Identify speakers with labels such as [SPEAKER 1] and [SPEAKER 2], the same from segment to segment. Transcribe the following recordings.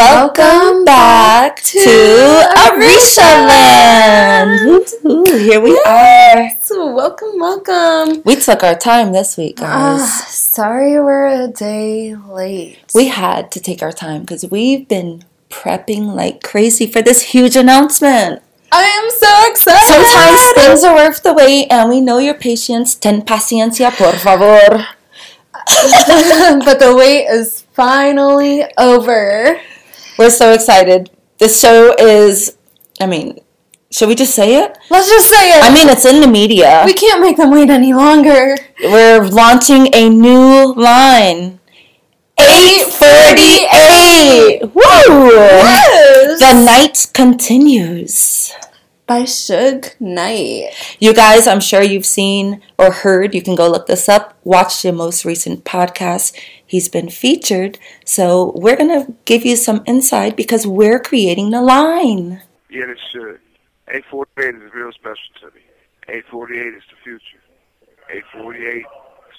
[SPEAKER 1] Welcome back to Arisha Land. Ooh, here we are.
[SPEAKER 2] So welcome, welcome.
[SPEAKER 1] We took our time this week,
[SPEAKER 2] Ah,
[SPEAKER 1] guys.
[SPEAKER 2] sorry we're a day late.
[SPEAKER 1] we had to take our time because we've been prepping like crazy for this huge announcement.
[SPEAKER 2] I am so excited.
[SPEAKER 1] Sometimes things are worth the wait, and we know your patience. Ten paciencia, por favor.
[SPEAKER 2] but the wait is finally over.
[SPEAKER 1] We're so excited. This show is, I mean, should we just say it?
[SPEAKER 2] Let's just say it.
[SPEAKER 1] I mean, it's in the media.
[SPEAKER 2] we can't make them wait any longer.
[SPEAKER 1] We're launching a new line. 848! Woo!
[SPEAKER 2] Yes.
[SPEAKER 1] The night continues.
[SPEAKER 2] By Suge Knight.
[SPEAKER 1] You guys, I'm sure you've seen or heard, you can go look this up, watch the most recent podcast. He's been featured. So we're going to give you some insight because we're creating the line.
[SPEAKER 3] Yeah, it should. 848 is real special to me. 848 is the future. 848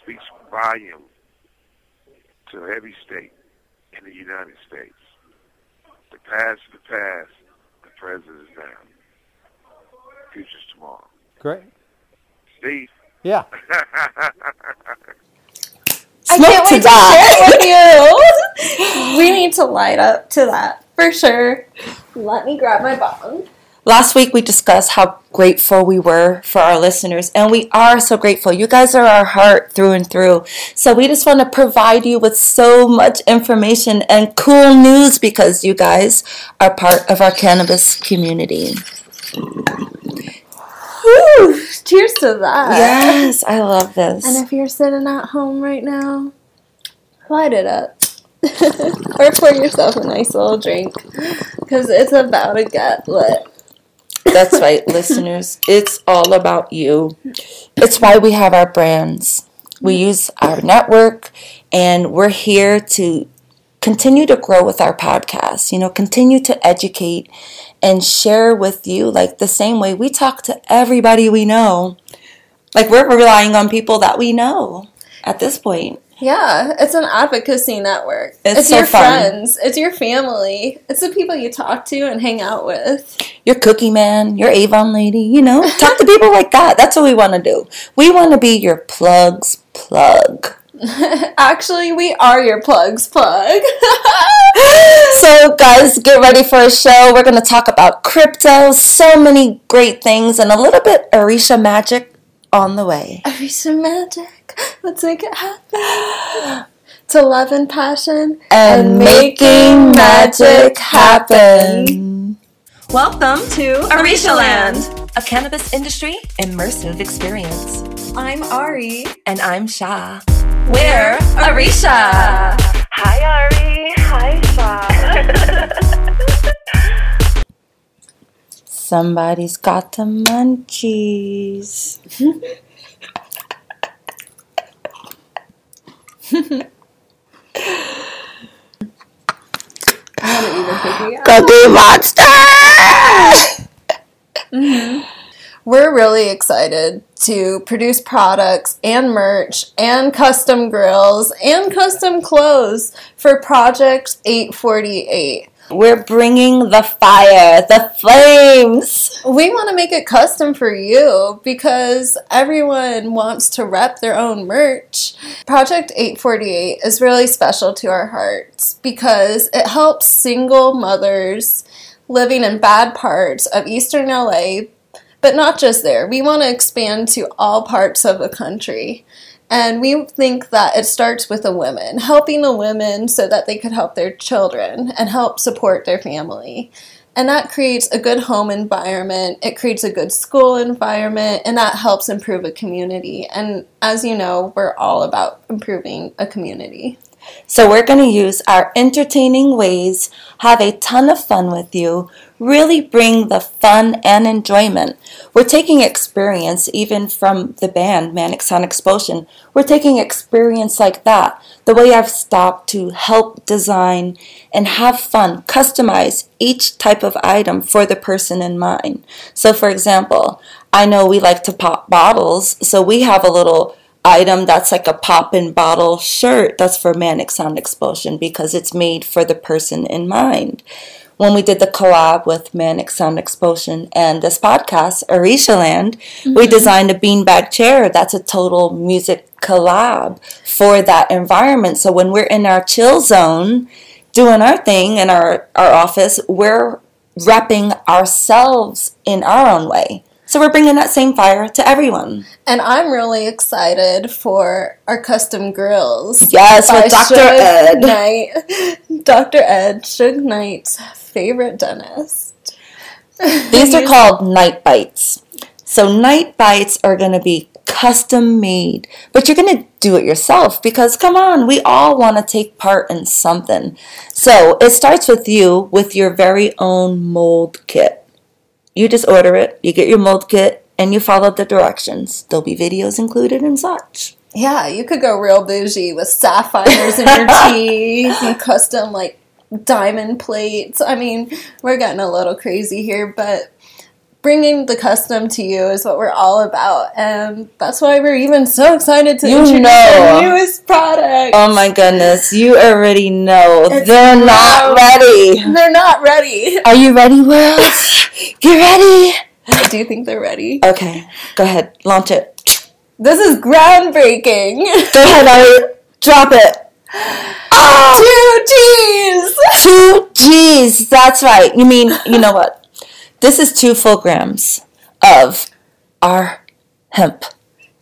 [SPEAKER 3] speaks volume to every state in the United States. The past is the past. The present is now. Future's tomorrow.
[SPEAKER 4] Great.
[SPEAKER 3] Steve.
[SPEAKER 4] Yeah.
[SPEAKER 2] I can't
[SPEAKER 1] to
[SPEAKER 2] wait
[SPEAKER 1] die.
[SPEAKER 2] to share it with you. we need to light up to that for sure. Let me grab my bong.
[SPEAKER 1] Last week we discussed how grateful we were for our listeners, and we are so grateful. You guys are our heart through and through. So we just want to provide you with so much information and cool news because you guys are part of our cannabis community.
[SPEAKER 2] Whew, cheers to that.
[SPEAKER 1] Yes, I love this.
[SPEAKER 2] And if you're sitting at home right now, light it up. or pour yourself a nice little drink. Because it's about to get lit.
[SPEAKER 1] That's right, listeners. It's all about you. It's why we have our brands. We use our network and we're here to continue to grow with our podcast, you know, continue to educate and share with you like the same way we talk to everybody we know. Like we're relying on people that we know at this point.
[SPEAKER 2] Yeah, it's an advocacy network.
[SPEAKER 1] It's so
[SPEAKER 2] your
[SPEAKER 1] fun.
[SPEAKER 2] friends. It's your family. It's the people you talk to and hang out with.
[SPEAKER 1] Your cookie man, your Avon lady, you know, talk to people like that. That's what we want to do. We want to be your plugs plug.
[SPEAKER 2] Actually, we are your plugs plug.
[SPEAKER 1] So, guys, get ready for a show. We're going to talk about crypto, so many great things, and a little bit Arisha magic on the way.
[SPEAKER 2] Arisha magic. Let's make it happen. to love and passion
[SPEAKER 1] And making magic happen.
[SPEAKER 5] Welcome to Arisha Land, a cannabis industry immersive experience.
[SPEAKER 2] I'm Ari.
[SPEAKER 5] And I'm Sha. We're Arisha.
[SPEAKER 6] Hi, Ari. Hi, Sha.
[SPEAKER 1] Somebody's got the munchies. Cookie Monster!
[SPEAKER 2] We're really excited to produce products and merch and custom grills and custom clothes for Project 848.
[SPEAKER 1] We're bringing the fire, the flames.
[SPEAKER 2] We want to make it custom for you because everyone wants to rep their own merch. Project 848 is really special to our hearts because it helps single mothers living in bad parts of Eastern LA, but not just there. We want to expand to all parts of the country. And we think that it starts with the women, helping the women so that they could help their children and help support their family. And that creates a good home environment, it creates a good school environment, and that helps improve a community. And as you know, we're all about improving a community.
[SPEAKER 1] So, we're going to use our entertaining ways, have a ton of fun with you, really bring the fun and enjoyment. We're taking experience even from the band Manic Sonic Explosion. We're taking experience like that, the way I've stopped to help design and have fun, customize each type of item for the person in mind. So, for example, I know we like to pop bottles, so we have a little item that's like a pop in bottle shirt that's for Manic Sound Explosion because it's made for the person in mind. When we did the collab with Manic Sound Explosion and this podcast, Arisha Land, we mm-hmm. designed a beanbag chair that's a total music collab for that environment. So when we're in our chill zone doing our thing in our, our office, we're repping ourselves in our own way. So we're bringing that same fire to everyone.
[SPEAKER 2] And I'm really excited for our custom grills.
[SPEAKER 1] Yes, with Dr.
[SPEAKER 2] Suge
[SPEAKER 1] Ed.
[SPEAKER 2] Knight. Dr. Ed, Suge Knight's favorite dentist.
[SPEAKER 1] These are called night bites. So night bites are going to be custom made, but you're going to do it yourself because come on, we all want to take part in something. So it starts with you with your very own mold kit. You just order it, you get your mold kit, and you follow the directions. There'll be videos included and such.
[SPEAKER 2] Yeah, you could go real bougie with sapphires in your teeth and custom like diamond plates. I mean, we're getting a little crazy here, but bringing the custom to you is what we're all about, and that's why we're even so excited to
[SPEAKER 1] You
[SPEAKER 2] introduce
[SPEAKER 1] know.
[SPEAKER 2] our newest product.
[SPEAKER 1] Oh my goodness, you already know
[SPEAKER 2] It's
[SPEAKER 1] they're not ready.
[SPEAKER 2] They're not ready.
[SPEAKER 1] Are you ready, world? Get ready.
[SPEAKER 2] I do think they're ready.
[SPEAKER 1] Okay, go ahead, launch it.
[SPEAKER 2] This is groundbreaking.
[SPEAKER 1] Go ahead, I drop it. Oh,
[SPEAKER 2] Two G's.
[SPEAKER 1] two G's. That's right. You mean you know what? This is two full grams of our hemp.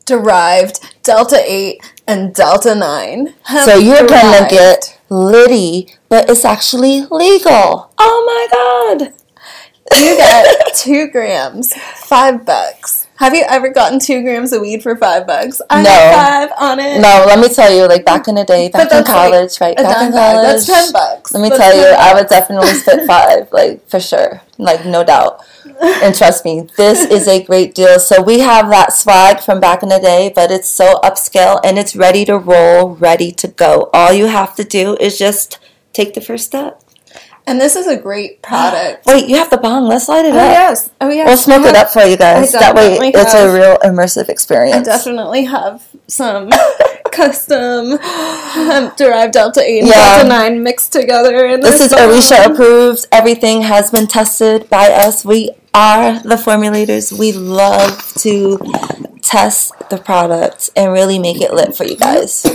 [SPEAKER 2] Derived Delta 8 and Delta 9. Hemp
[SPEAKER 1] So you're gonna get Liddy, but it's actually legal. Oh my god.
[SPEAKER 2] You get two grams, five bucks. Have you ever gotten two grams of weed for five bucks? I
[SPEAKER 1] No.
[SPEAKER 2] have five on it.
[SPEAKER 1] No, let me tell you, like back in the day, back in
[SPEAKER 2] that's like
[SPEAKER 1] college, right? Back in
[SPEAKER 2] dime bag.
[SPEAKER 1] college.
[SPEAKER 2] That's ten bucks.
[SPEAKER 1] Let me
[SPEAKER 2] That's
[SPEAKER 1] tell you,
[SPEAKER 2] 10
[SPEAKER 1] I would definitely spit five, like for sure, like no doubt. And trust me, this is a great deal. So we have that swag from back in the day, but it's so upscale and it's ready to roll, ready to go. All you have to do is just take the first step.
[SPEAKER 2] And this is a great product.
[SPEAKER 1] Wait, you have the bong. Let's light it
[SPEAKER 2] Oh
[SPEAKER 1] up.
[SPEAKER 2] yes. Oh yes.
[SPEAKER 1] We'll smoke
[SPEAKER 2] I
[SPEAKER 1] it
[SPEAKER 2] have-
[SPEAKER 1] up for you guys. That way,
[SPEAKER 2] definitely
[SPEAKER 1] it's a real immersive
[SPEAKER 2] I
[SPEAKER 1] experience.
[SPEAKER 2] definitely have some custom hemp derived Delta 8 and
[SPEAKER 1] Yeah.
[SPEAKER 2] Delta 9 mixed together. In
[SPEAKER 1] This is
[SPEAKER 2] bong.
[SPEAKER 1] Arisha approved. Everything has been tested by us. We are the formulators. We love to test the product and really make it lit for you guys.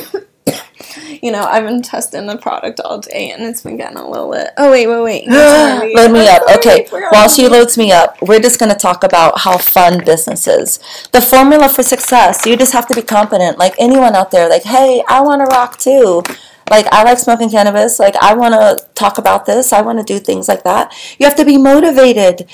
[SPEAKER 2] You know, I've been testing the product all day and it's been getting a little lit. Oh, wait, wait, wait.
[SPEAKER 1] Load me up. Okay, while she loads me up, we're just going to talk about how fun business is. The formula for success, you just have to be confident. Like anyone out there, like, hey, I want to rock too. Like, I like smoking cannabis. Like, I want to talk about this. I want to do things like that. You have to be motivated.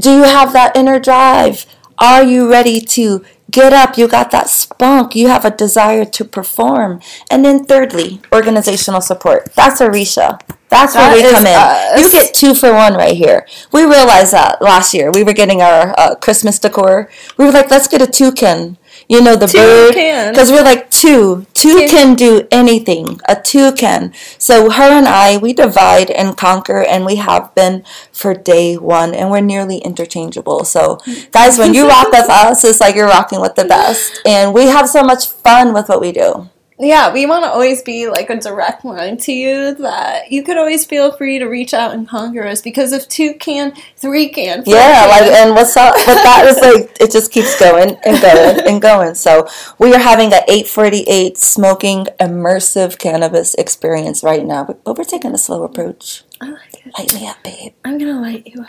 [SPEAKER 1] Do you have that inner drive? Are you ready to get up? You got that spunk. You have a desire to perform. And then, thirdly, organizational support. That's Arisha. That's where
[SPEAKER 2] That
[SPEAKER 1] we come in.
[SPEAKER 2] us.
[SPEAKER 1] You get two for one right here. We realized that last year. We were getting our uh, Christmas decor. We were like, let's get a toucan. You know, the bird. Because we're like, two. Two
[SPEAKER 2] Can-
[SPEAKER 1] can do anything. A toucan. So her and I, we divide and conquer, and we have been for day one, and we're nearly interchangeable. So, guys, when you rock with us, it's like you're rocking with the best. And we have so much fun with what we do.
[SPEAKER 2] Yeah, we want to always be like a direct line to you that you could always feel free to reach out and conquer us because if two can, three can.
[SPEAKER 1] Yeah,
[SPEAKER 2] can.
[SPEAKER 1] like and what's up with that is like it just keeps going and going and going. So we are having a 848 smoking immersive cannabis experience right now, but, but we're taking a slow approach.
[SPEAKER 2] I like it.
[SPEAKER 1] Light me up, babe.
[SPEAKER 2] I'm gonna light you up.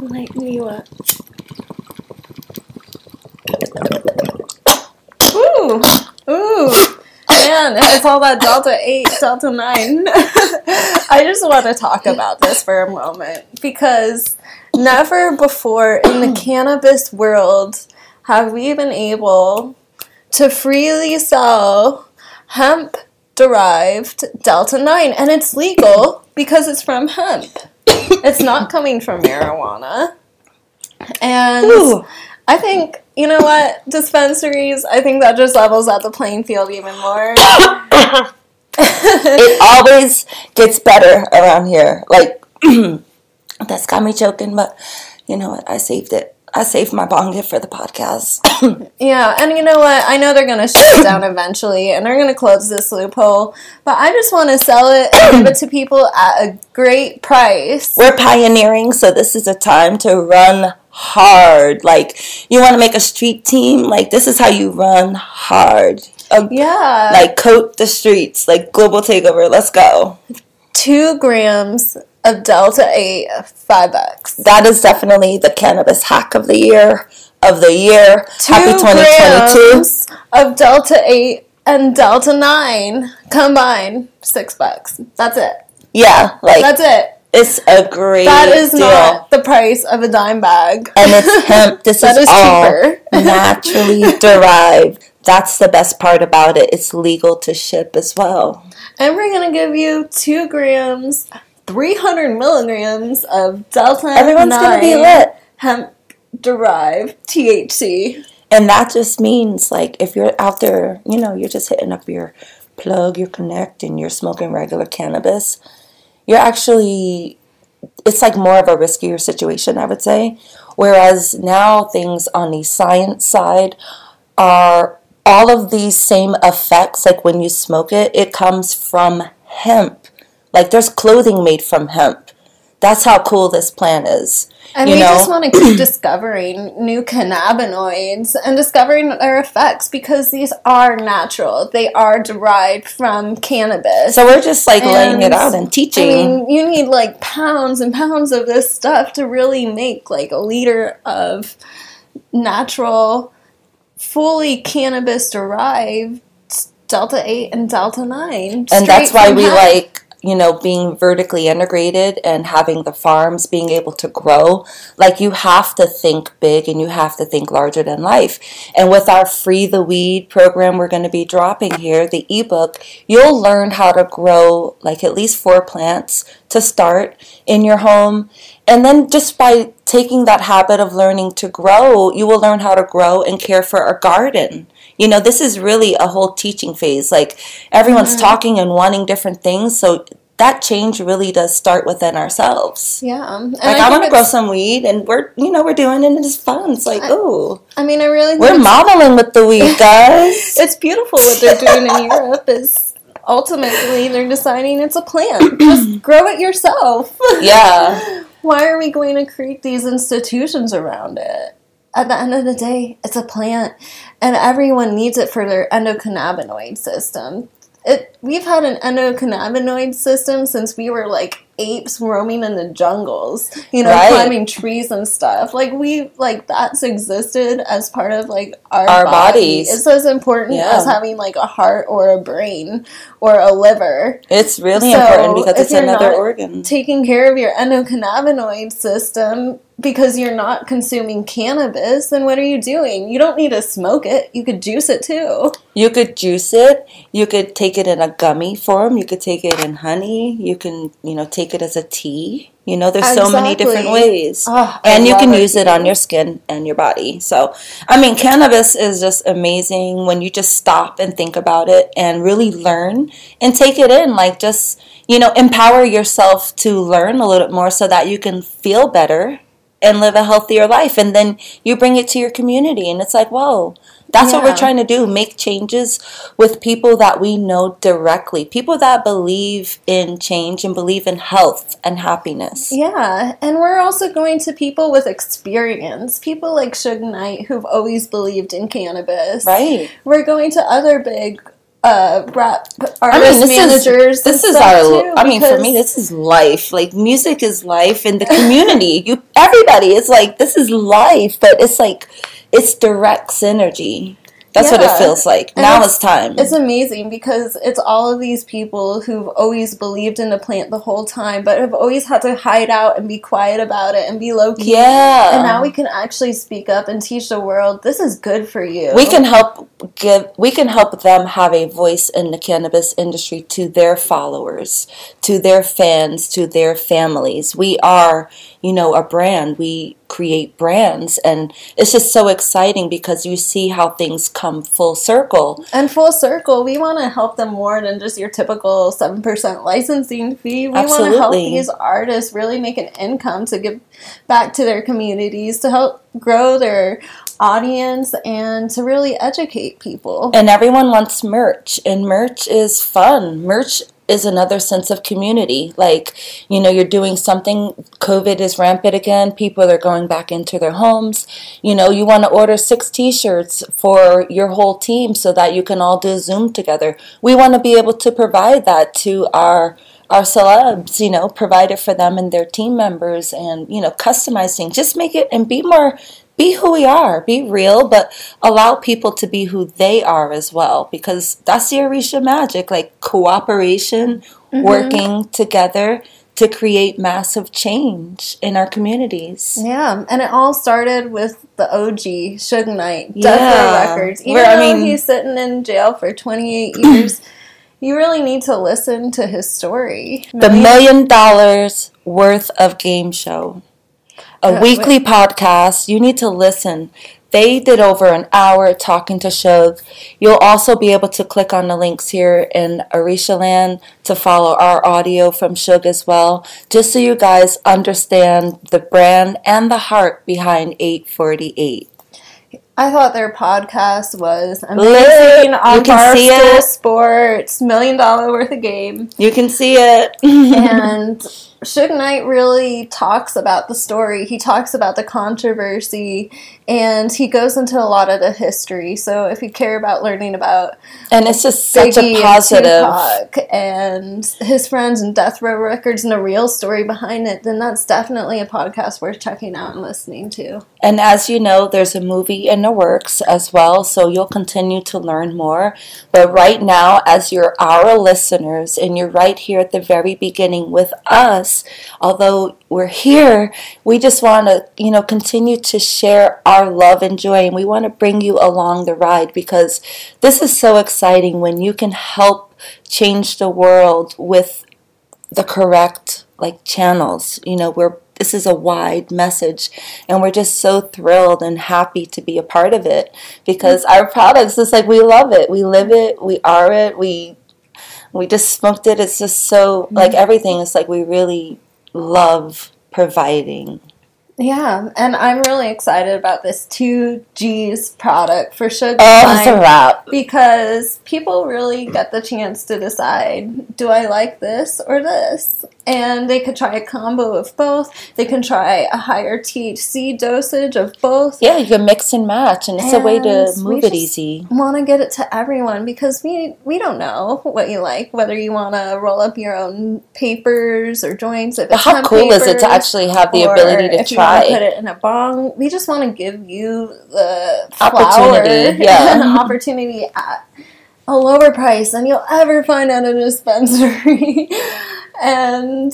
[SPEAKER 2] Light me up. Ooh, ooh, man, it's all that Delta 8, Delta 9. I just want to talk about this for a moment because never before in the cannabis world have we been able to freely sell hemp derived Delta 9, and it's legal because it's from hemp. It's not coming from marijuana. And
[SPEAKER 1] Ooh.
[SPEAKER 2] I think, you know what, dispensaries, I think that just levels out the playing field even more.
[SPEAKER 1] It always gets better around here. Like that's got me choking, but you know what? I saved it. I saved my bong gift for the podcast.
[SPEAKER 2] Yeah, and you know what? I know they're going to shut it down eventually and they're going to close this loophole, but I just want to sell it and give it to people at a great price.
[SPEAKER 1] We're pioneering, so this is a time to run hard. Like you want to make a street team, like this is how you run hard. Uh,
[SPEAKER 2] Yeah.
[SPEAKER 1] Like coat the streets, like global takeover. Let's go.
[SPEAKER 2] two grams of Delta 8, five bucks.
[SPEAKER 1] That is definitely the cannabis hack of the year. Of the year.
[SPEAKER 2] Two
[SPEAKER 1] Happy 2022.
[SPEAKER 2] grams of Delta 8 and Delta 9 combined, six bucks. That's it.
[SPEAKER 1] Yeah, like
[SPEAKER 2] That's it.
[SPEAKER 1] It's a great
[SPEAKER 2] That is
[SPEAKER 1] deal.
[SPEAKER 2] not the price of a dime bag.
[SPEAKER 1] and it's hemp. This is,
[SPEAKER 2] is
[SPEAKER 1] all
[SPEAKER 2] cheaper.
[SPEAKER 1] naturally derived. That's the best part about it. It's legal to ship as well.
[SPEAKER 2] And we're going to give you two grams, 300 milligrams of Delta
[SPEAKER 1] Everyone's gonna be lit.
[SPEAKER 2] hemp derived THC.
[SPEAKER 1] And that just means like if you're out there, you know, you're just hitting up your plug, your connect, and you're smoking regular cannabis, you're actually it's like more of a riskier situation, I would say. Whereas now things on the science side are all of these same effects, like when you smoke it, it comes from hemp. Like there's clothing made from hemp. That's how cool this plant is.
[SPEAKER 2] And we
[SPEAKER 1] know?
[SPEAKER 2] just want to keep discovering new cannabinoids and discovering their effects because these are natural. They are derived from cannabis.
[SPEAKER 1] So we're just like laying it out and teaching.
[SPEAKER 2] I mean, you need like pounds and pounds of this stuff to really make like a liter of natural, fully cannabis derived Delta 8 and Delta 9.
[SPEAKER 1] and that's why we like you know being vertically integrated and having the farms being able to grow like you have to think big and you have to think larger than life. And with our free the weed program we're going to be dropping here the ebook you'll learn how to grow like at least four plants to start in your home. And then just by taking that habit of learning to grow you will learn how to grow and care for a garden you know this is really a whole teaching phase like everyone's
[SPEAKER 2] Mm-hmm.
[SPEAKER 1] talking and wanting different things so that change really does start within ourselves
[SPEAKER 2] Yeah. And
[SPEAKER 1] like
[SPEAKER 2] I,
[SPEAKER 1] I, want to grow some weed and we're you know we're doing it and it's fun it's like ooh
[SPEAKER 2] I mean, I really
[SPEAKER 1] we're modeling with the weed guys
[SPEAKER 2] it's beautiful what they're doing in Europe is ultimately they're deciding it's a plant. Just grow it yourself.
[SPEAKER 1] yeah
[SPEAKER 2] Why are we going to create these institutions around it? At the end of the day, it's a plant and everyone needs it for their endocannabinoid system. It, we've had an endocannabinoid system since we were like apes roaming in the jungles, you know,
[SPEAKER 1] Right.
[SPEAKER 2] climbing trees and stuff. Like we like that's existed as part of like our,
[SPEAKER 1] Our
[SPEAKER 2] body.
[SPEAKER 1] bodies.
[SPEAKER 2] It's as important
[SPEAKER 1] Yeah.
[SPEAKER 2] as having like a heart or a brain or a liver.
[SPEAKER 1] it's really
[SPEAKER 2] So,
[SPEAKER 1] important because it's another organ
[SPEAKER 2] Taking care of your endocannabinoid system because you're not consuming cannabis, then what are you doing? You don't need to smoke it. You could juice it too.
[SPEAKER 1] You could juice it. You could take it in a gummy form. You could take it in honey. You can, you know, take it as a tea. You know, there's so many different ways.
[SPEAKER 2] Oh,
[SPEAKER 1] and you can use it on your skin and your body. So, I mean, cannabis is just amazing when you just stop and think about it and really learn and take it in. Like, just, you know, empower yourself to learn a little bit more so that you can feel better and live a healthier life. And then you bring it to your community, and it's like, whoa. That's what we're trying to do make changes with people that we know directly, people that believe in change and believe in health and happiness.
[SPEAKER 2] Yeah, and we're also going to people with experience, people like Suge Knight who've always believed in cannabis.
[SPEAKER 1] Right.
[SPEAKER 2] We're going to other big uh, rap artist
[SPEAKER 1] I mean, this
[SPEAKER 2] managers.
[SPEAKER 1] is this is our.
[SPEAKER 2] too,
[SPEAKER 1] I mean, for me, this is life. Like music is life, and the community. you, everybody is like this is life, but it's like it's direct synergy. That's what it feels like.
[SPEAKER 2] And
[SPEAKER 1] now
[SPEAKER 2] it's-
[SPEAKER 1] it's time.
[SPEAKER 2] It's amazing because it's all of these people who've always believed in the plant the whole time, but have always had to hide out and be quiet about it and be low key.
[SPEAKER 1] yeah,
[SPEAKER 2] And now we can actually speak up and teach the world this is good for you.
[SPEAKER 1] we can help give we can help them have a voice in the cannabis industry to their followers to their fans to their families we are you know a brand we create brands and it's just so exciting because you see how things come full circle
[SPEAKER 2] And full circle, we want to help them more than just your typical 7% licensing fee. We want to help these artists really make an income to give back to their communities, to help grow their audience, and to really educate people.
[SPEAKER 1] and everyone wants merch and merch is fun merch is another sense of community. Like you know you're doing something covid is rampant again people are going back into their homes. You know you want to order six t-shirts for your whole team so that you can all do zoom together. We want to be able to provide that to our our celebs, you know, provide it for them and their team members and, you know, customize things. Just make it and be more, be who we are, be real, but allow people to be who they are as well because that's the Arisha magic, like cooperation, mm-hmm. working together to create massive change in our communities.
[SPEAKER 2] Yeah, and it all started with the OG Suge Knight, Death
[SPEAKER 1] Yeah,
[SPEAKER 2] Row Records. Even
[SPEAKER 1] where, I
[SPEAKER 2] though
[SPEAKER 1] mean-
[SPEAKER 2] he's sitting in jail for 28 years, you really need to listen to his story.
[SPEAKER 1] The million dollars worth of game show. A
[SPEAKER 2] Yeah,
[SPEAKER 1] weekly podcast. You need to listen. They did over an hour talking to Shug. You'll also be able to click on the links here in Arisha Land to follow our audio from Shug as well, just so you guys understand the brand and the heart behind 848.
[SPEAKER 2] I thought their podcast was
[SPEAKER 1] Lit.
[SPEAKER 2] amazing on
[SPEAKER 1] You can see it.
[SPEAKER 2] Sports, million dollar worth of game.
[SPEAKER 1] You can see it.
[SPEAKER 2] and Suge Knight really talks about the story. He talks about the controversy, and he goes into a lot of the history. So if you care about learning about
[SPEAKER 1] and it's just such a
[SPEAKER 2] and Tupac and his friends and Death Row Records and the real story behind it, then that's definitely a podcast worth checking out and listening to.
[SPEAKER 1] And as you know, there's a movie in the works as well, so you'll continue to learn more. But right now, as you're our listeners and you're right here at the very beginning with us, although we're here, we just want to, you know, continue to share our love and joy, and we want to bring you along the ride because this is so exciting when you can help change the world with the correct like channels. You know we're this is a wide message and we're just so thrilled and happy to be a part of it because our products is like we love it. We live it we are it we we just smoked it. It's just so mm-hmm. like everything is like we really love providing.
[SPEAKER 2] Yeah, and I'm really excited about this 2G's product for Suge
[SPEAKER 1] oh it's a wrap.
[SPEAKER 2] because people really get the chance to decide do I like this or this? And they could try a combo of both. They can try a higher THC dosage of both.
[SPEAKER 1] yeah you can mix and match and it's a way to
[SPEAKER 2] And
[SPEAKER 1] move it
[SPEAKER 2] just
[SPEAKER 1] easy
[SPEAKER 2] want to get it to everyone because we we don't know what you like whether you want to roll up your own papers or joints if it's
[SPEAKER 1] how cool is it to actually have the ability to
[SPEAKER 2] if you
[SPEAKER 1] try
[SPEAKER 2] to put it in a bong we just want to give you the
[SPEAKER 1] Opportunity, yeah.
[SPEAKER 2] and opportunity at a lower price than you'll ever find at a dispensary and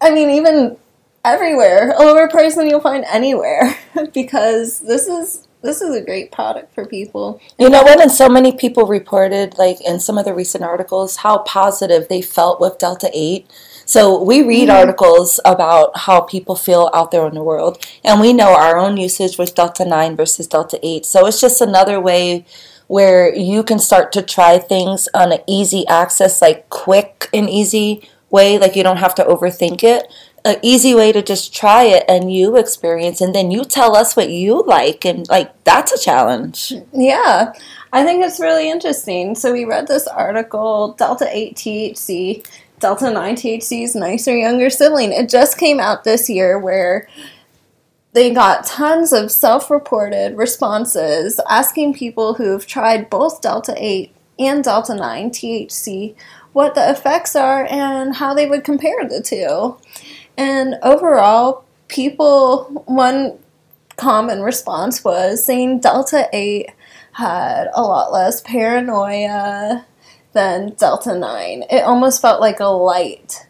[SPEAKER 2] i mean even everywhere a lower price than you'll find anywhere because this is this is a great product for people
[SPEAKER 1] You know what? And so many people reported, like in some of the recent articles, how positive they felt with Delta 8. So we read mm-hmm. articles about how people feel out there in the world, and we know our own usage with Delta 9 versus Delta 8. So it's just another way where you can start to try things on an easy access, like quick and easy way, like you don't have to overthink it. An easy way to just try it and you experience, and then you tell us what you like, and like that's a challenge.
[SPEAKER 2] Yeah, I think it's really interesting. So we read this article, Delta 8 THC, Delta 9 THC's nicer younger sibling. It just came out this year where they got tons of self-reported responses asking people who've tried both Delta 8 and Delta 9 THC what the effects are and how they would compare the two. And overall, people one common response was saying Delta 8 had a lot less paranoia than Delta 9. It almost felt like a light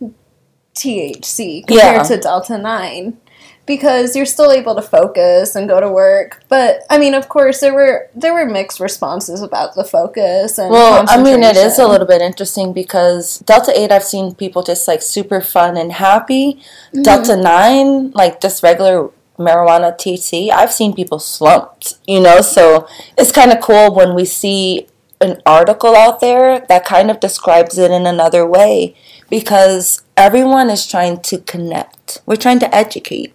[SPEAKER 2] THC compared
[SPEAKER 1] Yeah.
[SPEAKER 2] to Delta 9 because you're still able to focus and go to work. But I mean, of course, there were there were mixed responses about the focus and
[SPEAKER 1] Well, I mean, it is a little bit interesting because Delta 8, I've seen people just like super fun and happy.
[SPEAKER 2] Mm-hmm.
[SPEAKER 1] Delta 9, like just regular marijuana THC, I've seen people slumped, you know, so it's kind of cool when we see an article out there that kind of describes it in another way because everyone is trying to connect. We're trying to educate.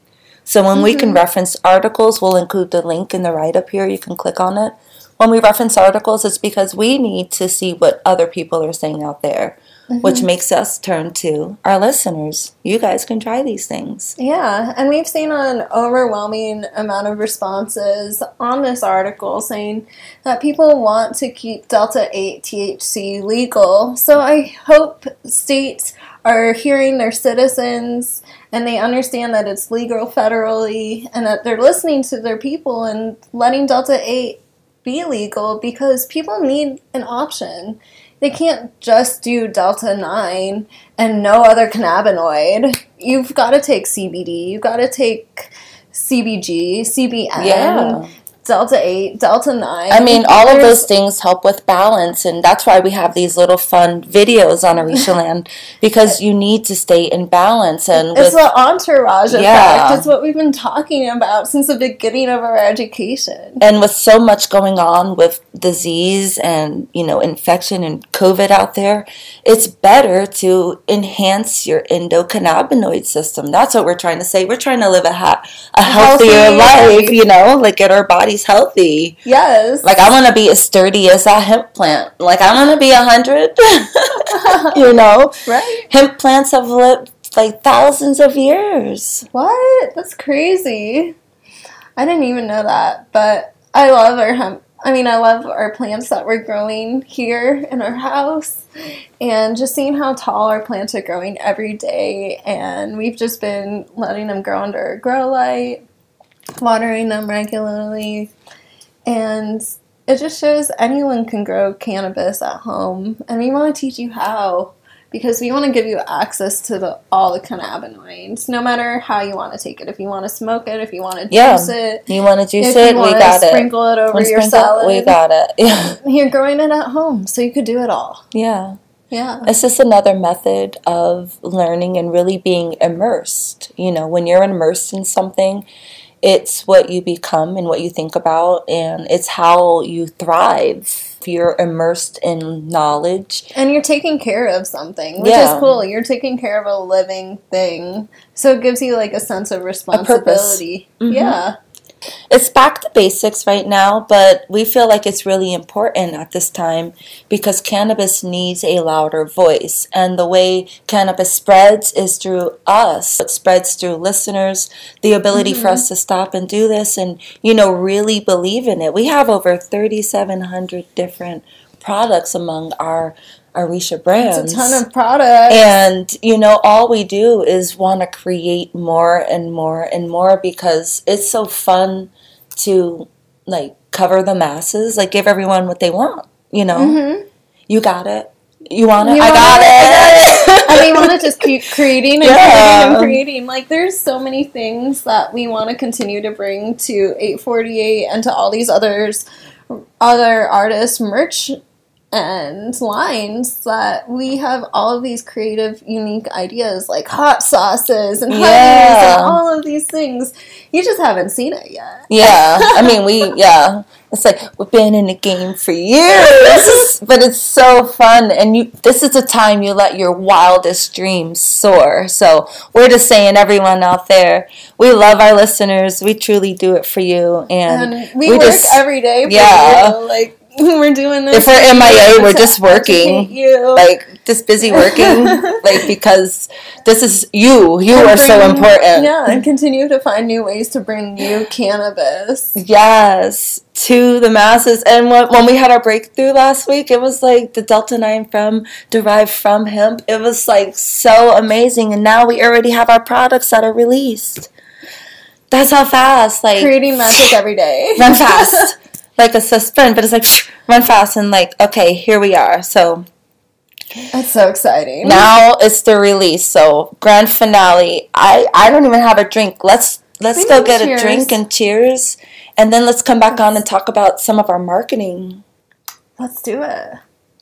[SPEAKER 1] So when we can mm-hmm. reference articles, we'll include the link in the write up here. You can click on it. When we reference articles, it's because we need to see what other people are saying out there, which mm-hmm. makes us turn to our listeners. You guys can try these things.
[SPEAKER 2] Yeah, and we've seen an overwhelming amount of responses on this article saying that people want to keep Delta 8 THC legal. So I hope states are hearing their citizens and they understand that it's legal federally and that they're listening to their people and letting Delta 8 be legal because people need an option. They can't just do Delta 9 and no other cannabinoid. You've got to take CBD, you've got to take CBG, CBN,
[SPEAKER 1] Yeah.
[SPEAKER 2] Delta 8, Delta 9.
[SPEAKER 1] I mean, all of those things help with balance, and that's why we have these little fun videos on Arisha Land because you need to stay in balance. And
[SPEAKER 2] It's
[SPEAKER 1] with,
[SPEAKER 2] the entourage
[SPEAKER 1] Yeah.
[SPEAKER 2] effect. It's what we've been talking about since the beginning of our education.
[SPEAKER 1] and with so much going on with disease and you know infection and COVID out there, it's better to enhance your endocannabinoid system. That's what we're trying to say. We're trying to live a ha- a healthier
[SPEAKER 2] Healthy
[SPEAKER 1] life, you know, like get our healthy.
[SPEAKER 2] Yes.
[SPEAKER 1] Like I want to be as sturdy as a hemp plant. Like I want to be a hundred. you know,
[SPEAKER 2] right?
[SPEAKER 1] hemp plants have lived like thousands of years.
[SPEAKER 2] What? That's crazy. I didn't even know that, but I love our hemp. I mean, I love our plants that we're growing here in our house, and just seeing how tall our plants are growing every day. And we've just been letting them grow under a grow light, watering them regularly, and it just shows anyone can grow cannabis at home. And we want to teach you how because we want to give you access to the all the cannabinoids, no matter how you want to take it. If you want to smoke it, if you want to
[SPEAKER 1] Yeah.
[SPEAKER 2] juice it,
[SPEAKER 1] You want to juice it? We got it.
[SPEAKER 2] sprinkle it over your salad,
[SPEAKER 1] We got it. Yeah.
[SPEAKER 2] you're growing it at home, so you could do it all.
[SPEAKER 1] Yeah.
[SPEAKER 2] Yeah,
[SPEAKER 1] It's just another method of learning and really being immersed. You know, when you're immersed in something, it's what you become and what you think about, and it's how you thrive. If you're immersed in knowledge,
[SPEAKER 2] and you're taking care of something, which
[SPEAKER 1] Yeah.
[SPEAKER 2] is cool. You're taking care of a living thing, so it gives you like a sense of responsibility.
[SPEAKER 1] Mhm.
[SPEAKER 2] Yeah,
[SPEAKER 1] it's back to basics right now, but we feel like it's really important at this time because cannabis needs a louder voice. And the way cannabis spreads is through us. It spreads through listeners, the ability for mm-hmm. us to stop and do this and, you know, really believe in it. We have over 3,700 different products among our Arisha brands.
[SPEAKER 2] it's a ton of products.
[SPEAKER 1] And, you know, all we do is want to create more and more and more because it's so fun to, like, cover the masses, like, give everyone what they want, you know? Mm-hmm. You got it. You want it?
[SPEAKER 2] You
[SPEAKER 1] I
[SPEAKER 2] want
[SPEAKER 1] got
[SPEAKER 2] it?
[SPEAKER 1] it.
[SPEAKER 2] and we want to just keep creating and
[SPEAKER 1] Yeah.
[SPEAKER 2] creating and creating. Like there's so many things that we want to continue to bring to 848 and to all these others, other artists merch and lines that we have all of these creative, unique ideas like hot sauces and
[SPEAKER 1] Yeah.
[SPEAKER 2] and all of these things. You just haven't seen it yet.
[SPEAKER 1] yeah. I mean, we, yeah. It's like we've been in the game for years, but it's so fun. And you, this is the time you let your wildest dreams soar. So we're just saying, everyone out there, we love our listeners. We truly do it for you, and,
[SPEAKER 2] And we,
[SPEAKER 1] we
[SPEAKER 2] work
[SPEAKER 1] just-
[SPEAKER 2] every day for
[SPEAKER 1] yeah.
[SPEAKER 2] you. Like we're doing this.
[SPEAKER 1] If we're MIA, we're just working.
[SPEAKER 2] You.
[SPEAKER 1] like just busy working, like because this is you. You are so important.
[SPEAKER 2] Yeah, and continue to find new ways to bring you cannabis.
[SPEAKER 1] Yes, to the masses. And when, when we had our breakthrough last week, it was like the Delta 9 from derived from hemp. It was like so amazing. And now we already have our products that are released. That's how fast. Like
[SPEAKER 2] Creating magic every day.
[SPEAKER 1] run fast. Like a sprint, but it's like run fast and like, okay, here we are. So
[SPEAKER 2] That's so exciting.
[SPEAKER 1] now it's the release. So grand finale. I I don't even have a drink. Let's let's go get
[SPEAKER 2] cheers.
[SPEAKER 1] a drink and cheers, and then let's come back on and talk about some of our marketing.
[SPEAKER 2] Let's do it.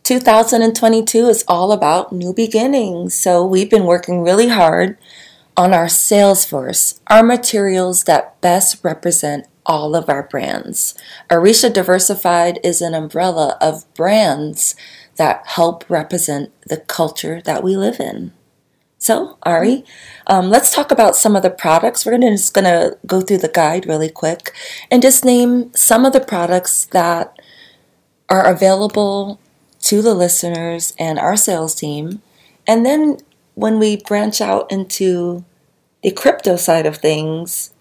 [SPEAKER 1] 2022 is all about new beginnings. So we've been working really hard on our Salesforce our materials that best represent all of our brands. Arisha Diversified is an umbrella of brands that help represent the culture that we live in. So, Ari, um, let's talk about some of the products. We're gonna, just going to go through the guide really quick and just name some of the products that are available to the listeners and our sales team. And then when we branch out into the crypto side of things,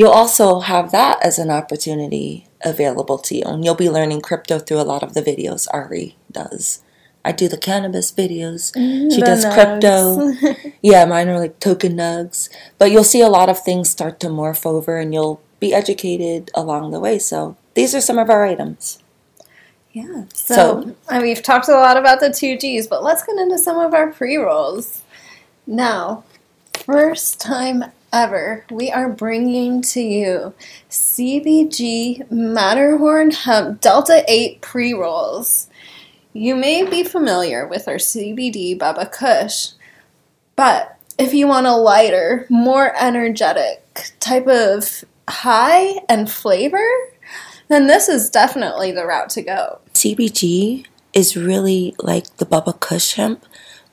[SPEAKER 1] you'll also have that as an opportunity available to you. And you'll be learning crypto through a lot of the videos Ari does. I do the cannabis videos. Mm,
[SPEAKER 2] she
[SPEAKER 1] does
[SPEAKER 2] nugs.
[SPEAKER 1] crypto. yeah, mine are like token nugs. But you'll see a lot of things start to morph over and you'll be educated along the way. So these are some of our items.
[SPEAKER 2] Yeah. So,
[SPEAKER 1] So-
[SPEAKER 2] we've talked a lot about the two Gs, but let's get into some of our pre rolls. Now, first time ever, we are bringing to you CBG Matterhorn Hemp Delta 8 pre rolls. You may be familiar with our CBD Bubba Kush, but if you want a lighter, more energetic type of high and flavor, then this is definitely the route to go.
[SPEAKER 1] CBG is really like the Bubba Kush hemp,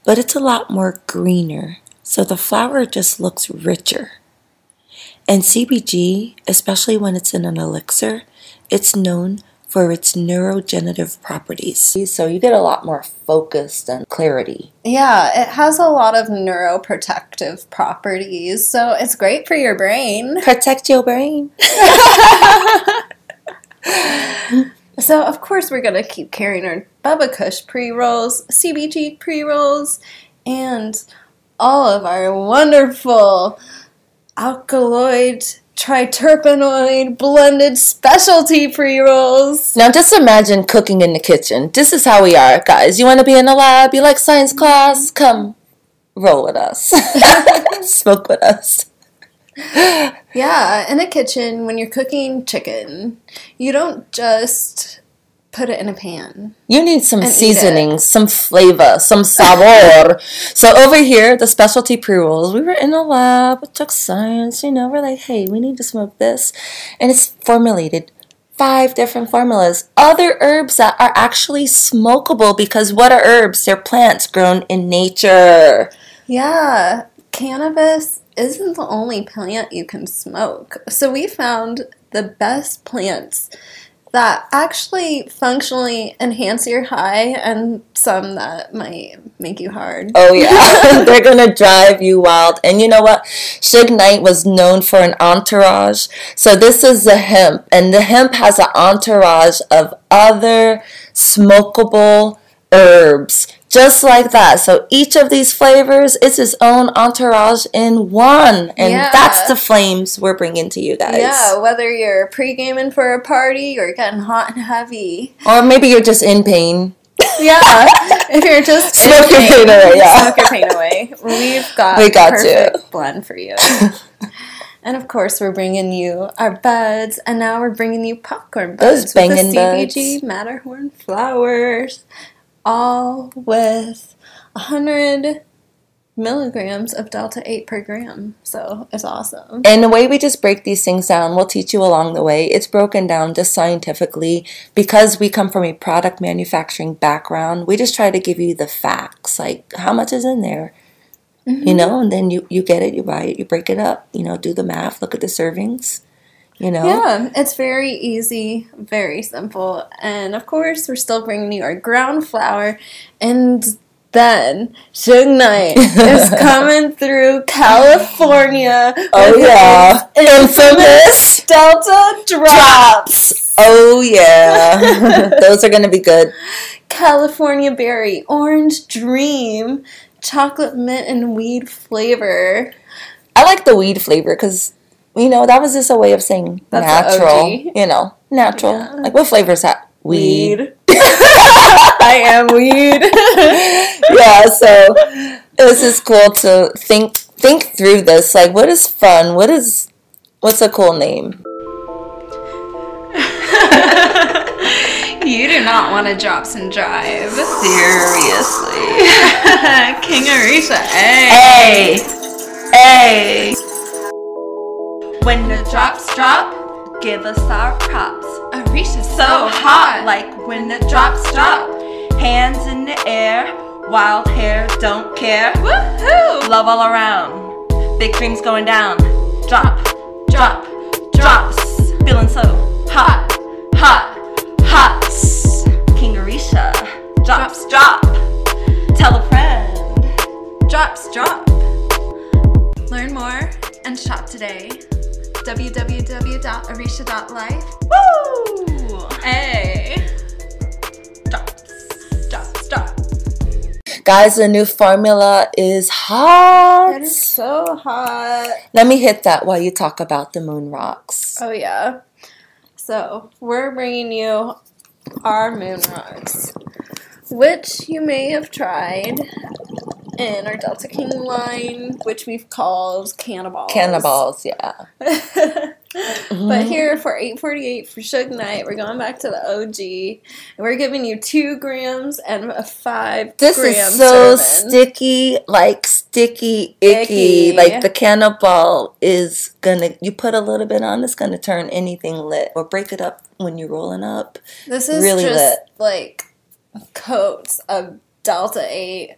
[SPEAKER 1] but it's a lot more greener. So the flower just looks richer. And CBG, especially when it's in an elixir, it's known for its neurogenerative properties. So you get a lot more focused and clarity.
[SPEAKER 2] Yeah, it has a lot of neuroprotective properties, so it's great for your brain.
[SPEAKER 1] Protect your brain.
[SPEAKER 2] So, of course, we're going to keep carrying our Bubba Kush pre rolls, CBG pre rolls, and all of our wonderful alkaloid triterpenoid blended specialty pre rolls.
[SPEAKER 1] Now just imagine cooking in the kitchen. This is how we are, guys. You want to be in the lab? You like science class? Come roll with us. Smoke with us.
[SPEAKER 2] Yeah, in a kitchen, when you're cooking chicken, you don't just put it in a pan.
[SPEAKER 1] You need some seasoning, some flavor, some sabor. so over here, the specialty pre-rolls, we were in a lab, we took science, you know, we're like, hey, we need to smoke this. And it's formulated five different formulas. Other herbs that are actually smokable because what are herbs? They're plants grown in nature.
[SPEAKER 2] Yeah, cannabis isn't the only plant you can smoke. So we found the best plants that actually functionally enhance your high and some that might make you hard.
[SPEAKER 1] Oh yeah, they're gonna drive you wild. And you know what? Suge Knight was known for an entourage. So this is the hemp, and the hemp has an entourage of other smokable herbs, just like that. So each of these flavors is its own entourage in one, and
[SPEAKER 2] Yeah.
[SPEAKER 1] that's the flames we're bringing to you guys.
[SPEAKER 2] Yeah, whether you're pre-gaming for a party or getting hot and heavy.
[SPEAKER 1] Or maybe you're just in pain.
[SPEAKER 2] Yeah, if you're just in
[SPEAKER 1] Smoke your pain away, yeah.
[SPEAKER 2] smoke your pain away. We've got
[SPEAKER 1] We got
[SPEAKER 2] the
[SPEAKER 1] you.
[SPEAKER 2] blend for you. and of course, we're bringing you our buds, and now we're bringing you popcorn
[SPEAKER 1] Those
[SPEAKER 2] buds with the CBG
[SPEAKER 1] buds.
[SPEAKER 2] Matterhorn flowers, all with 100 milligrams of delta 8 per gram. So it's awesome.
[SPEAKER 1] And the way we just break these things down, we'll teach you along the way. It's broken down just scientifically because we come from a product manufacturing background. We just try to give you the facts, like how much is in there, you mm-hmm. know, and then you you get it, you buy it, you break it up, you know, do the math, look at the servings, you know.
[SPEAKER 2] Yeah, it's very easy, very simple. And of course, we're still bringing you our ground flour. And then Suge Knight is coming through California.
[SPEAKER 1] Oh yeah, infamous
[SPEAKER 2] Delta drops.
[SPEAKER 1] Oh yeah, those are gonna be good.
[SPEAKER 2] California berry, orange dream, chocolate mint and weed flavor.
[SPEAKER 1] I like the weed flavor because you know that was just a way of saying
[SPEAKER 2] That's
[SPEAKER 1] natural. You know, natural. Like what flavor is that? Weed.
[SPEAKER 2] I am weed.
[SPEAKER 1] yeah. So this is cool to think think through this. Like, what is fun? What is what's a cool name?
[SPEAKER 2] you do not want to drop some drive.
[SPEAKER 1] Seriously.
[SPEAKER 2] King Arisha,
[SPEAKER 1] Hey.
[SPEAKER 5] Hey! When the drops drop, give us our props.
[SPEAKER 2] Arisha's
[SPEAKER 5] So hot, like when the drops drop. Hands in the air, wild hair, don't care.
[SPEAKER 2] Woohoo!
[SPEAKER 5] Love all around. Big dreams going down. Drop, drop, drops. Feeling so hot, hot, hot. King Arisha. Drops, drop. Tell a friend.
[SPEAKER 2] Drops drop. Learn more and shop today. www.arisha.life.
[SPEAKER 5] Woo!
[SPEAKER 2] Hey!
[SPEAKER 5] Drops, drops, drops.
[SPEAKER 1] Guys, the new formula is hot.
[SPEAKER 2] That is so hot.
[SPEAKER 1] Let me hit that while you talk about the moon rocks.
[SPEAKER 2] Oh, yeah. So, we're bringing you our moon rocks, which you may have tried in our Delta King line, which we've called cannibals.
[SPEAKER 1] Cannibals, yeah.
[SPEAKER 2] But mm-hmm. here for 848 for Suge Knight, we're going back to the OG, and we're giving you two grams and a five
[SPEAKER 1] This
[SPEAKER 2] gram
[SPEAKER 1] is so
[SPEAKER 2] serving.
[SPEAKER 1] sticky, like sticky, icky.
[SPEAKER 2] Icky.
[SPEAKER 1] Like the cannibal is gonna, you put a little bit on, it's gonna turn anything lit or break it up when you're rolling up.
[SPEAKER 2] This is
[SPEAKER 1] really
[SPEAKER 2] just
[SPEAKER 1] lit.
[SPEAKER 2] like coats of Delta 8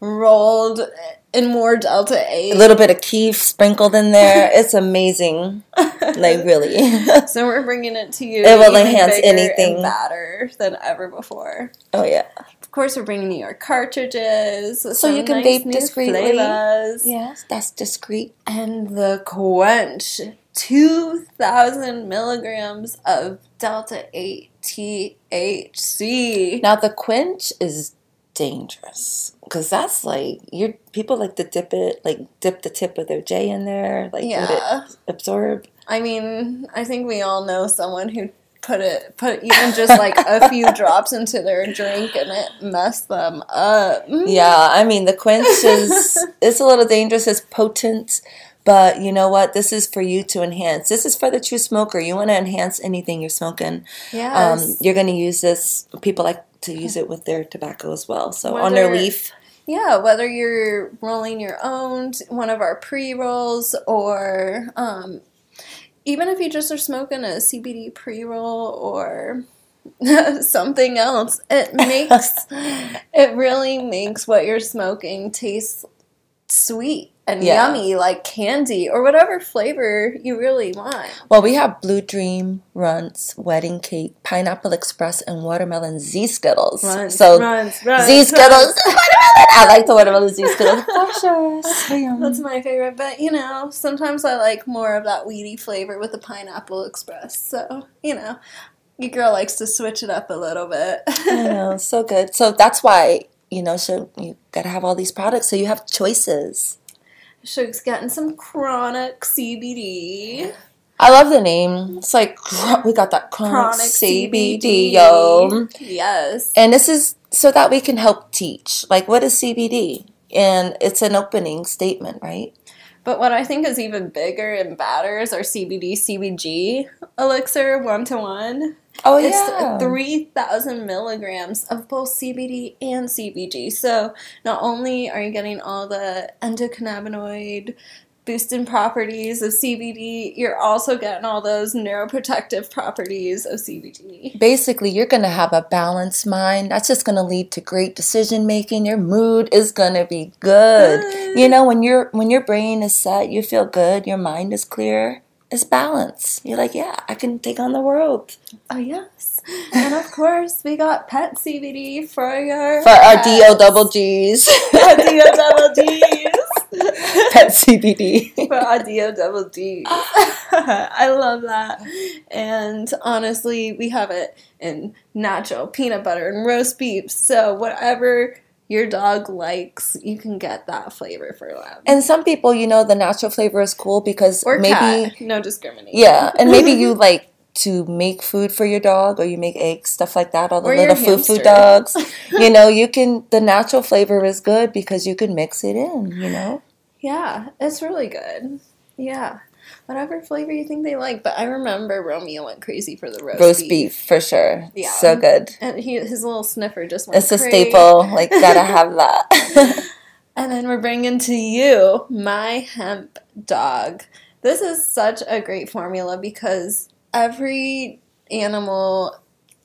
[SPEAKER 2] rolled in more Delta 8.
[SPEAKER 1] A little bit of kief sprinkled in there. It's amazing. Like, really.
[SPEAKER 2] So we're bringing it to you.
[SPEAKER 1] It will enhance anything.
[SPEAKER 2] badder than ever before.
[SPEAKER 1] oh, yeah.
[SPEAKER 2] Of course, we're bringing you our cartridges.
[SPEAKER 1] So you can
[SPEAKER 2] nice
[SPEAKER 1] vape discreetly.
[SPEAKER 2] flavors.
[SPEAKER 1] Yes, that's discreet.
[SPEAKER 2] And the quench, two thousand milligrams of delta eight THC.
[SPEAKER 1] Now, the quench is dangerous because that's like, you're, people like to dip it, like dip the tip of their J in there, like
[SPEAKER 2] Yeah.
[SPEAKER 1] it absorb.
[SPEAKER 2] I mean, I think we all know someone who put it put even just like a few drops into their drink and it messed them up.
[SPEAKER 1] Yeah, I mean the quench is it's a little dangerous. It's potent, but you know what? This is for you to enhance. This is for the true smoker. You want to enhance anything you're smoking.
[SPEAKER 2] Yes.
[SPEAKER 1] Um, you're going to use this. People like to use it with their tobacco as well. So on their leaf.
[SPEAKER 2] Yeah, whether you're rolling your own, one of our pre rolls, or um, even if you just are smoking a CBD pre roll or something else, it makes it really makes what you're smoking taste sweet and
[SPEAKER 1] Yeah.
[SPEAKER 2] yummy, like candy or whatever flavor you really want.
[SPEAKER 1] Well, we have Blue Dream, Runts, Wedding Cake, Pineapple Express, and Watermelon Z Skittles.
[SPEAKER 2] Runs,
[SPEAKER 1] so
[SPEAKER 2] runs, runs,
[SPEAKER 1] Z. Skittles, watermelon. I like the watermelon Z Skittles for sure. So.
[SPEAKER 2] That's my favorite, but you know, sometimes I like more of that weedy flavor with the pineapple express. So, you know, your girl likes to switch it up a little bit.
[SPEAKER 1] I know, so good. So that's why you know, so you gotta have all these products so you have choices.
[SPEAKER 2] Suge's getting some chronic CBD.
[SPEAKER 1] I love the name. It's like we got that chronic,
[SPEAKER 2] Chronic
[SPEAKER 1] CBD,
[SPEAKER 2] CBD.
[SPEAKER 1] yo.
[SPEAKER 2] Yes.
[SPEAKER 1] And this is so that we can help teach. Like, what is CBD? And it's an opening statement, right?
[SPEAKER 2] But what I think is even bigger and badder is our CBD CBG elixir one to one.
[SPEAKER 1] Oh
[SPEAKER 2] It's 3,000 milligrams of both CBD and CBG. So not only are you getting all the endocannabinoid boosting properties of CBD, you're also getting all those neuroprotective properties of CBD.
[SPEAKER 1] Basically, you're going to have a balanced mind. That's just going to lead to great decision making. Your mood is going to be good. You know, when your when your brain is set, you feel good. Your mind is clear. It's balance. You're like, yeah, I can take on the world.
[SPEAKER 2] Oh, yes. And of course, we got pet CBD for your
[SPEAKER 1] For our
[SPEAKER 2] pets.
[SPEAKER 1] DO double G's.
[SPEAKER 2] DO double D's.
[SPEAKER 1] Pet CBD.
[SPEAKER 2] for audio double D. I love that. And honestly, we have it in natural peanut butter and roast beef. So whatever your dog likes, you can get that flavor for them.
[SPEAKER 1] And some people, you know, the natural flavor is cool because
[SPEAKER 2] Or
[SPEAKER 1] maybe
[SPEAKER 2] cat, no discrimination.
[SPEAKER 1] Yeah, and maybe you like to make food for your dog or you make eggs, stuff like that, all the
[SPEAKER 2] Or
[SPEAKER 1] little foo foo dogs. you know, you can the natural flavor is good because you can mix it in, you know?
[SPEAKER 2] Yeah, it's really good. Yeah. Whatever flavor you think they like. But I remember Romeo went crazy for the roast,
[SPEAKER 1] Roast beef for sure.
[SPEAKER 2] Yeah.
[SPEAKER 1] So good.
[SPEAKER 2] And he, his little sniffer just went
[SPEAKER 1] It's a staple. Like gotta have that.
[SPEAKER 2] And then we're bringing to you my hemp dog. This is such a great formula because every animal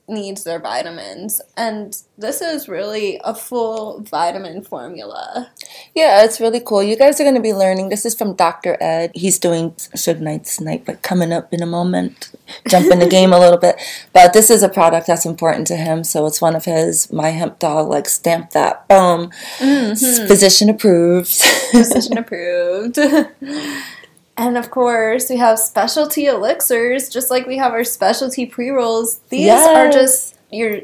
[SPEAKER 2] needs their vitamins, and this is really a full vitamin formula.
[SPEAKER 1] Yeah, it's really cool. You guys are going to be learning. This is from Dr. Ed. He's doing Suge Knight's night, but coming up in a moment, jump in the game a little bit. But this is a product that's important to him, so it's one of his. My hemp dog, like stamp that, boom, mm-hmm. physician approved.
[SPEAKER 2] Physician approved. And of course, we have specialty elixirs, just like we have our specialty pre rolls. These are just your.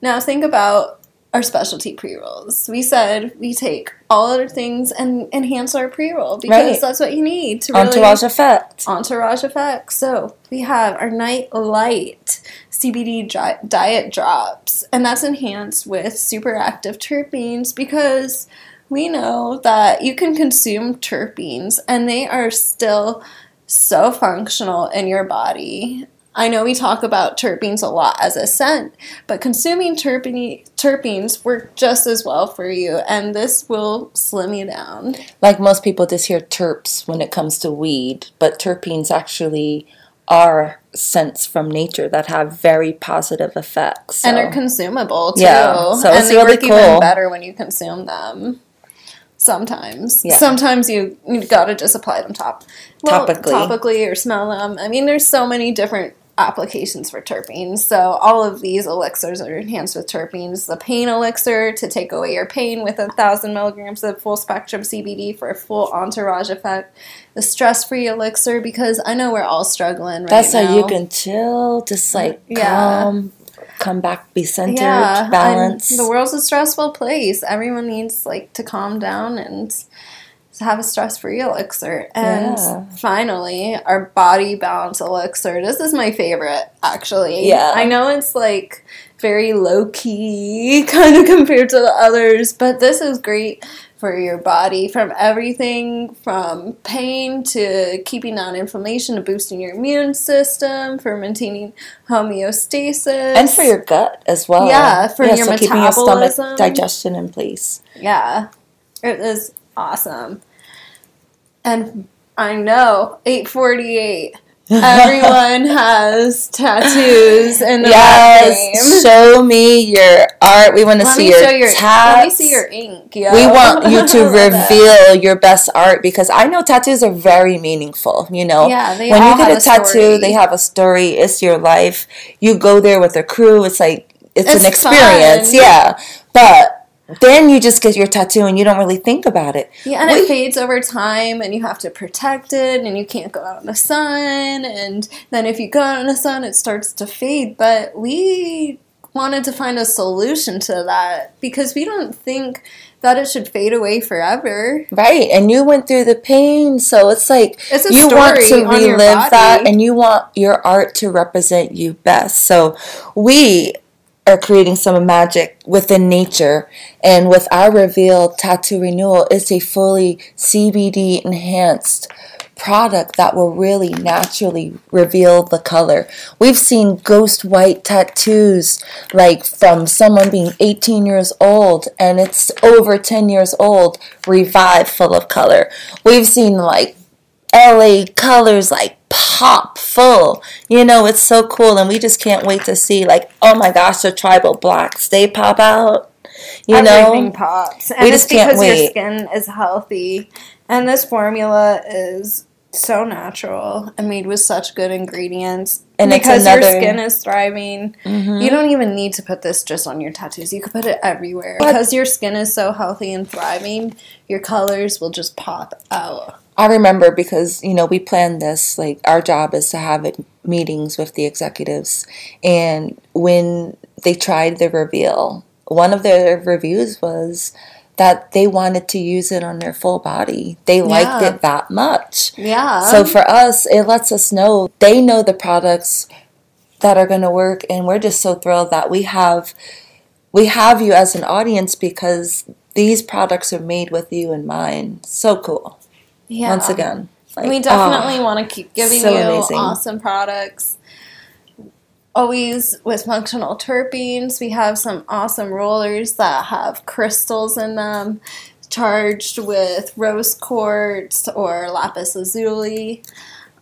[SPEAKER 2] Now, think about our specialty pre rolls. We said we take all other things and enhance our pre roll because
[SPEAKER 1] Right.
[SPEAKER 2] that's what you need to really.
[SPEAKER 1] Entourage effect.
[SPEAKER 2] Entourage effect. So we have our Night Light CBD diet drops, and that's enhanced with super active terpenes because we know that you can consume terpenes and they are still so functional in your body. I know we talk about terpenes a lot as a scent, but consuming terpene, terpenes work just as well for you, and this will slim you down.
[SPEAKER 1] Like most people just hear terps when it comes to weed, but terpenes actually are scents from nature that have very positive effects.
[SPEAKER 2] and
[SPEAKER 1] so-
[SPEAKER 2] are consumable too.
[SPEAKER 1] Yeah, so
[SPEAKER 2] and
[SPEAKER 1] it's
[SPEAKER 2] they
[SPEAKER 1] really
[SPEAKER 2] work
[SPEAKER 1] cool.
[SPEAKER 2] even better when you consume them. Sometimes,
[SPEAKER 1] Yeah.
[SPEAKER 2] sometimes you you gotta just apply them top, well,
[SPEAKER 1] Topically.
[SPEAKER 2] topically or smell them. I mean, there's so many different applications for terpenes. So all of these elixirs are enhanced with terpenes. The pain elixir to take away your pain with a thousand milligrams of full spectrum CBD for a full entourage effect. The stress free elixir because I know we're all struggling right
[SPEAKER 1] That's
[SPEAKER 2] now.
[SPEAKER 1] how you can chill, just like
[SPEAKER 2] Yeah.
[SPEAKER 1] calm, come back, be centered,
[SPEAKER 2] yeah,
[SPEAKER 1] balance.
[SPEAKER 2] The world's a stressful place. Everyone needs like to calm down and to have a stress-free elixir. And
[SPEAKER 1] Yeah.
[SPEAKER 2] finally, our body balance elixir. This is my favorite, actually.
[SPEAKER 1] Yeah.
[SPEAKER 2] I know it's like very low key, kind of compared to the others, but this is great for your body from everything from pain to keeping down inflammation to boosting your immune system for maintaining homeostasis
[SPEAKER 1] and for your gut as well.
[SPEAKER 2] Yeah, for your
[SPEAKER 1] so keeping your
[SPEAKER 2] metabolism.
[SPEAKER 1] stomach digestion in place.
[SPEAKER 2] Yeah, it is awesome. And I know, 848. Everyone has tattoos rap.
[SPEAKER 1] Yes, show me your art. We want to see your
[SPEAKER 2] your
[SPEAKER 1] tats.
[SPEAKER 2] let me see your ink. Yo.
[SPEAKER 1] We want you to reveal your best art because I know tattoos are very meaningful. You know,
[SPEAKER 2] Yeah,
[SPEAKER 1] when you get
[SPEAKER 2] have
[SPEAKER 1] a
[SPEAKER 2] a
[SPEAKER 1] tattoo,
[SPEAKER 2] story.
[SPEAKER 1] they have a story. It's your life. You go there with a crew. It's like it's,
[SPEAKER 2] It's
[SPEAKER 1] an experience.
[SPEAKER 2] fun.
[SPEAKER 1] Yeah, but then you just get your tattoo and you don't really think about it.
[SPEAKER 2] Yeah, and it fades over time, and you have to protect it, and you can't go out in the sun. And then if you go out in the sun, it starts to fade. But we wanted to find a solution to that because we don't think that it should fade away forever.
[SPEAKER 1] Right, and you went through the pain, so it's like
[SPEAKER 2] It's
[SPEAKER 1] you want to relive that, and you want your art to represent you best. So we are creating some magic within nature, and with our reveal tattoo renewal, it's a fully CBD enhanced product that will really naturally reveal the color. We've seen ghost white tattoos like from someone being 18 years old and it's over 10 years old revive full of color. We've seen like LA colors like pop full. You know, it's so cool and we just can't wait to see like oh my gosh, the tribal blocks, they pop out. You
[SPEAKER 2] Everything
[SPEAKER 1] know,
[SPEAKER 2] pops, and
[SPEAKER 1] We
[SPEAKER 2] it's
[SPEAKER 1] just can't
[SPEAKER 2] because your
[SPEAKER 1] wait.
[SPEAKER 2] skin is healthy, and this formula is so natural and made with such good ingredients.
[SPEAKER 1] And
[SPEAKER 2] because your
[SPEAKER 1] another- Mm-hmm.
[SPEAKER 2] skin is thriving, you don't even need to put this just on your tattoos. You could put it everywhere
[SPEAKER 1] But-
[SPEAKER 2] because your skin is so healthy and thriving. Your colors will just pop out.
[SPEAKER 1] I remember because you know we planned this. Like our job is to have it, meetings with the executives, and when they tried the reveal, one of their reviews was that they wanted to use it on their full body. They liked it that much.
[SPEAKER 2] Yeah.
[SPEAKER 1] So for us, it lets us know they know the products that are going to work, and we're just so thrilled that we have we have you as an audience because these products are made with you in mind. So cool.
[SPEAKER 2] Yeah.
[SPEAKER 1] Once again, like,
[SPEAKER 2] we definitely
[SPEAKER 1] ah.
[SPEAKER 2] want to keep giving
[SPEAKER 1] so
[SPEAKER 2] you
[SPEAKER 1] amazing.
[SPEAKER 2] awesome products. Always with functional terpenes. We have some awesome rollers that have crystals in them charged with rose quartz or lapis lazuli.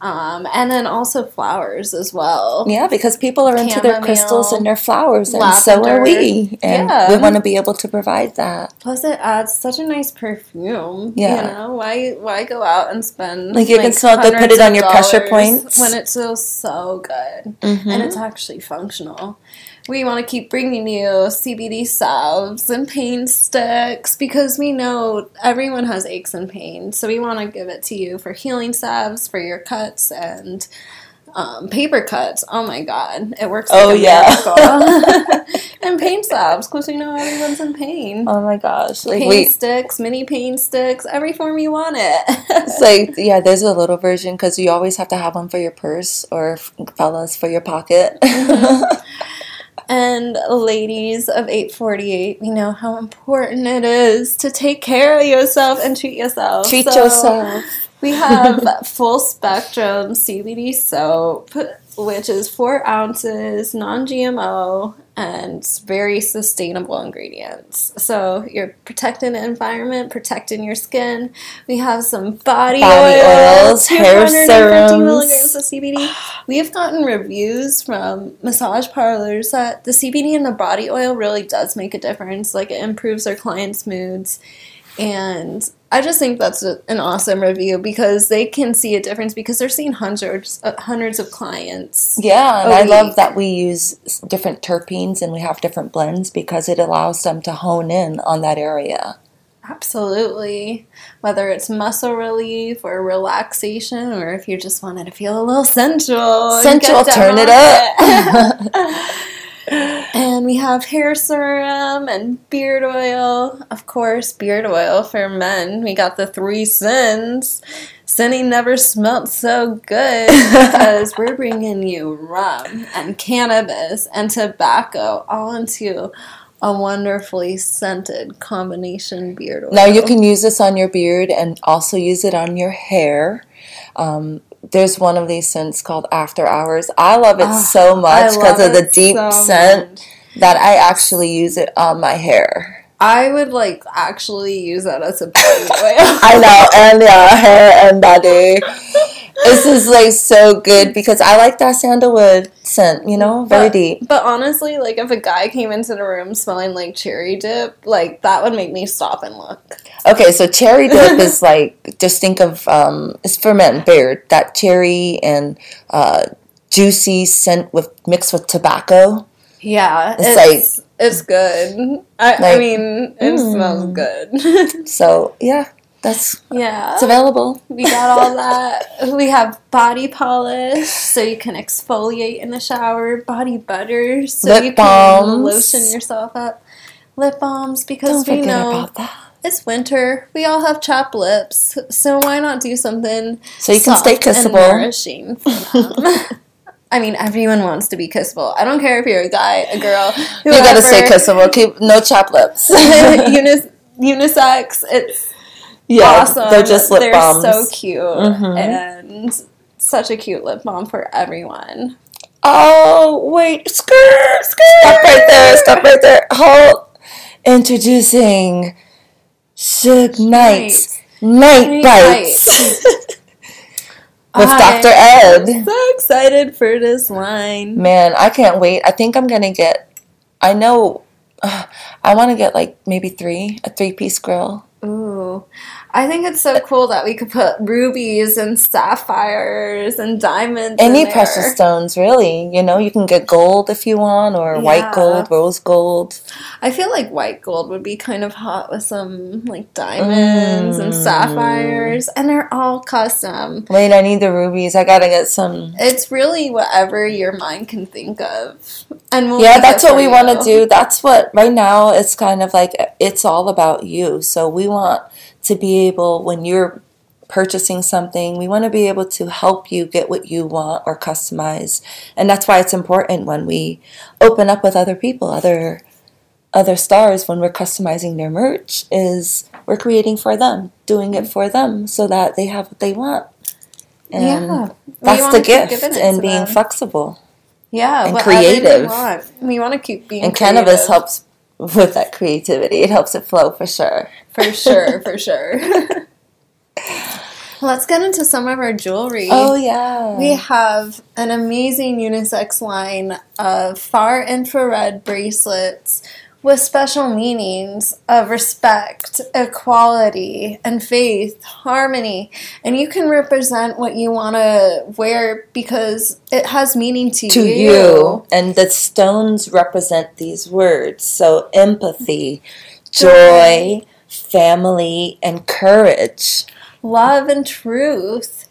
[SPEAKER 2] Um, and then also flowers as well.
[SPEAKER 1] Yeah, because people are into their crystals and their flowers, and so are we. And
[SPEAKER 2] Yeah.
[SPEAKER 1] we want to be able to provide that.
[SPEAKER 2] Plus, it adds such a nice perfume.
[SPEAKER 1] Yeah.
[SPEAKER 2] you know why? Why go out and spend
[SPEAKER 1] Like, you can smell good, put it on your pressure points.
[SPEAKER 2] when it feels so good
[SPEAKER 1] Mm-hmm.
[SPEAKER 2] and it's actually functional. We want to keep bringing you CBD salves and pain sticks because we know everyone has aches and pains. So we want to give it to you for healing salves for your cuts and um, paper cuts. Oh my god, it works. Like
[SPEAKER 1] Oh,
[SPEAKER 2] a
[SPEAKER 1] yeah.
[SPEAKER 2] and pain salves because we know everyone's in pain.
[SPEAKER 1] Oh my gosh! Like
[SPEAKER 2] pain
[SPEAKER 1] we,
[SPEAKER 2] sticks, mini pain sticks, every form you want it.
[SPEAKER 1] it's like yeah, there's a little version because you always have to have one for your purse or fellas for your pocket.
[SPEAKER 2] and ladies of 848, we know how important it is to take care of yourself and treat yourself.
[SPEAKER 1] Treat
[SPEAKER 2] So
[SPEAKER 1] yourself.
[SPEAKER 2] We have full spectrum CBD soap, which is four ounces, non GMO, and very sustainable ingredients. So you're protecting the environment, protecting your skin. We have some body,
[SPEAKER 1] Body
[SPEAKER 2] oil,
[SPEAKER 1] oils, hair
[SPEAKER 2] 250
[SPEAKER 1] serums.
[SPEAKER 2] milligrams of CBD. We have gotten reviews from massage parlors that the CBD in the body oil really does make a difference. Like it improves their clients' moods. And I just think that's a, an awesome review because they can see a difference because they're seeing hundreds, uh, hundreds of clients.
[SPEAKER 1] Yeah, and I love that we use different terpenes and we have different blends because it allows them to hone in on that area.
[SPEAKER 2] Absolutely. Whether it's muscle relief or relaxation, or if you just wanted to feel a little sensual.
[SPEAKER 1] Sensual, turn it up.
[SPEAKER 2] and we have hair serum and beard oil. Of course, beard oil for men. We got the three sins. Sinning never smelt so good because we're bringing you rum and cannabis and tobacco all into a wonderfully scented combination beard oil.
[SPEAKER 1] Now you can use this on your beard and also use it on your hair. Um, there's one of these scents called After Hours. I love it ah, so much because of the deep
[SPEAKER 2] so
[SPEAKER 1] scent
[SPEAKER 2] much.
[SPEAKER 1] that I actually use it on my hair.
[SPEAKER 2] I would like actually use that as a body oil.
[SPEAKER 1] I know, and yeah, hair and body. This is like so good because I like that sandalwood scent, you know, very
[SPEAKER 2] but,
[SPEAKER 1] deep.
[SPEAKER 2] But honestly, like if a guy came into the room smelling like cherry dip, like that would make me stop and look.
[SPEAKER 1] Okay, so cherry dip is like just think of um, it's for men, beard that cherry and uh, juicy scent with mixed with tobacco.
[SPEAKER 2] Yeah,
[SPEAKER 1] It's
[SPEAKER 2] it's it's, good. I, I mean, it
[SPEAKER 1] mm.
[SPEAKER 2] smells good.
[SPEAKER 1] So yeah, that's
[SPEAKER 2] yeah,
[SPEAKER 1] it's available.
[SPEAKER 2] we got all that. We have body polish, so you can exfoliate in the shower. Body butter, so
[SPEAKER 1] Lip
[SPEAKER 2] you can lotion yourself up. Lip balms, because
[SPEAKER 1] Don't
[SPEAKER 2] we know
[SPEAKER 1] about that.
[SPEAKER 2] it's winter. We all have chapped lips, so why not do something
[SPEAKER 1] So you can stay kissable.
[SPEAKER 2] nourishing? I mean, everyone wants to be kissable. I don't care if you're a guy, a girl. Whoever.
[SPEAKER 1] You gotta stay kissable. Keep no chap lips.
[SPEAKER 2] Unis- unisex. It's
[SPEAKER 1] yeah,
[SPEAKER 2] awesome.
[SPEAKER 1] they're just lip
[SPEAKER 2] They're
[SPEAKER 1] balms.
[SPEAKER 2] so cute
[SPEAKER 1] Mhm.
[SPEAKER 2] and such a cute lip balm for everyone.
[SPEAKER 1] Oh wait, skirt, skirt. Stop right there. Stop right there. Hold. Introducing Suge Knight's Night
[SPEAKER 2] Night
[SPEAKER 1] Bites with
[SPEAKER 2] I
[SPEAKER 1] Dr. Ed.
[SPEAKER 2] So excited for this line.
[SPEAKER 1] Man, I can't wait. I think I'm gonna get. I know. uh, I want to get like maybe three, a three piece grill.
[SPEAKER 2] Ooh, I think it's so cool that we could put rubies and sapphires and diamonds.
[SPEAKER 1] Any precious stones, really. You know, you can get gold if you want, or
[SPEAKER 2] Yeah.
[SPEAKER 1] white gold, rose gold.
[SPEAKER 2] I feel like white gold would be kind of hot with some like diamonds and
[SPEAKER 1] Mm.
[SPEAKER 2] sapphires, and they're all custom.
[SPEAKER 1] Wait, I need the rubies. I gotta get some.
[SPEAKER 2] It's really whatever your mind can think of, and we'll
[SPEAKER 1] yeah, that's what we want to do. That's what right now it's kind of like it's all about you. So we want to be able when you're purchasing something, we want to be able to help you get what you want or customize. And that's why it's important when we open up with other people, other other stars when we're customizing their merch is we're creating for them, doing it for them so that they have what they want. And
[SPEAKER 2] Yeah.
[SPEAKER 1] That's the gift and being
[SPEAKER 2] them.
[SPEAKER 1] flexible.
[SPEAKER 2] Yeah,
[SPEAKER 1] and creative.
[SPEAKER 2] We, want. we want to keep being
[SPEAKER 1] and cannabis helps with that creativity. It helps it flow for sure.
[SPEAKER 2] For sure, for sure. Let's get into some of our jewelry.
[SPEAKER 1] Oh yeah.
[SPEAKER 2] We have an amazing unisex line of far infrared bracelets with special meanings of respect, equality, and faith, harmony. And you can represent what you want to wear because it has meaning to,
[SPEAKER 1] to you. And the stones represent these words. So empathy, joy, family, and courage.
[SPEAKER 2] Love and truth.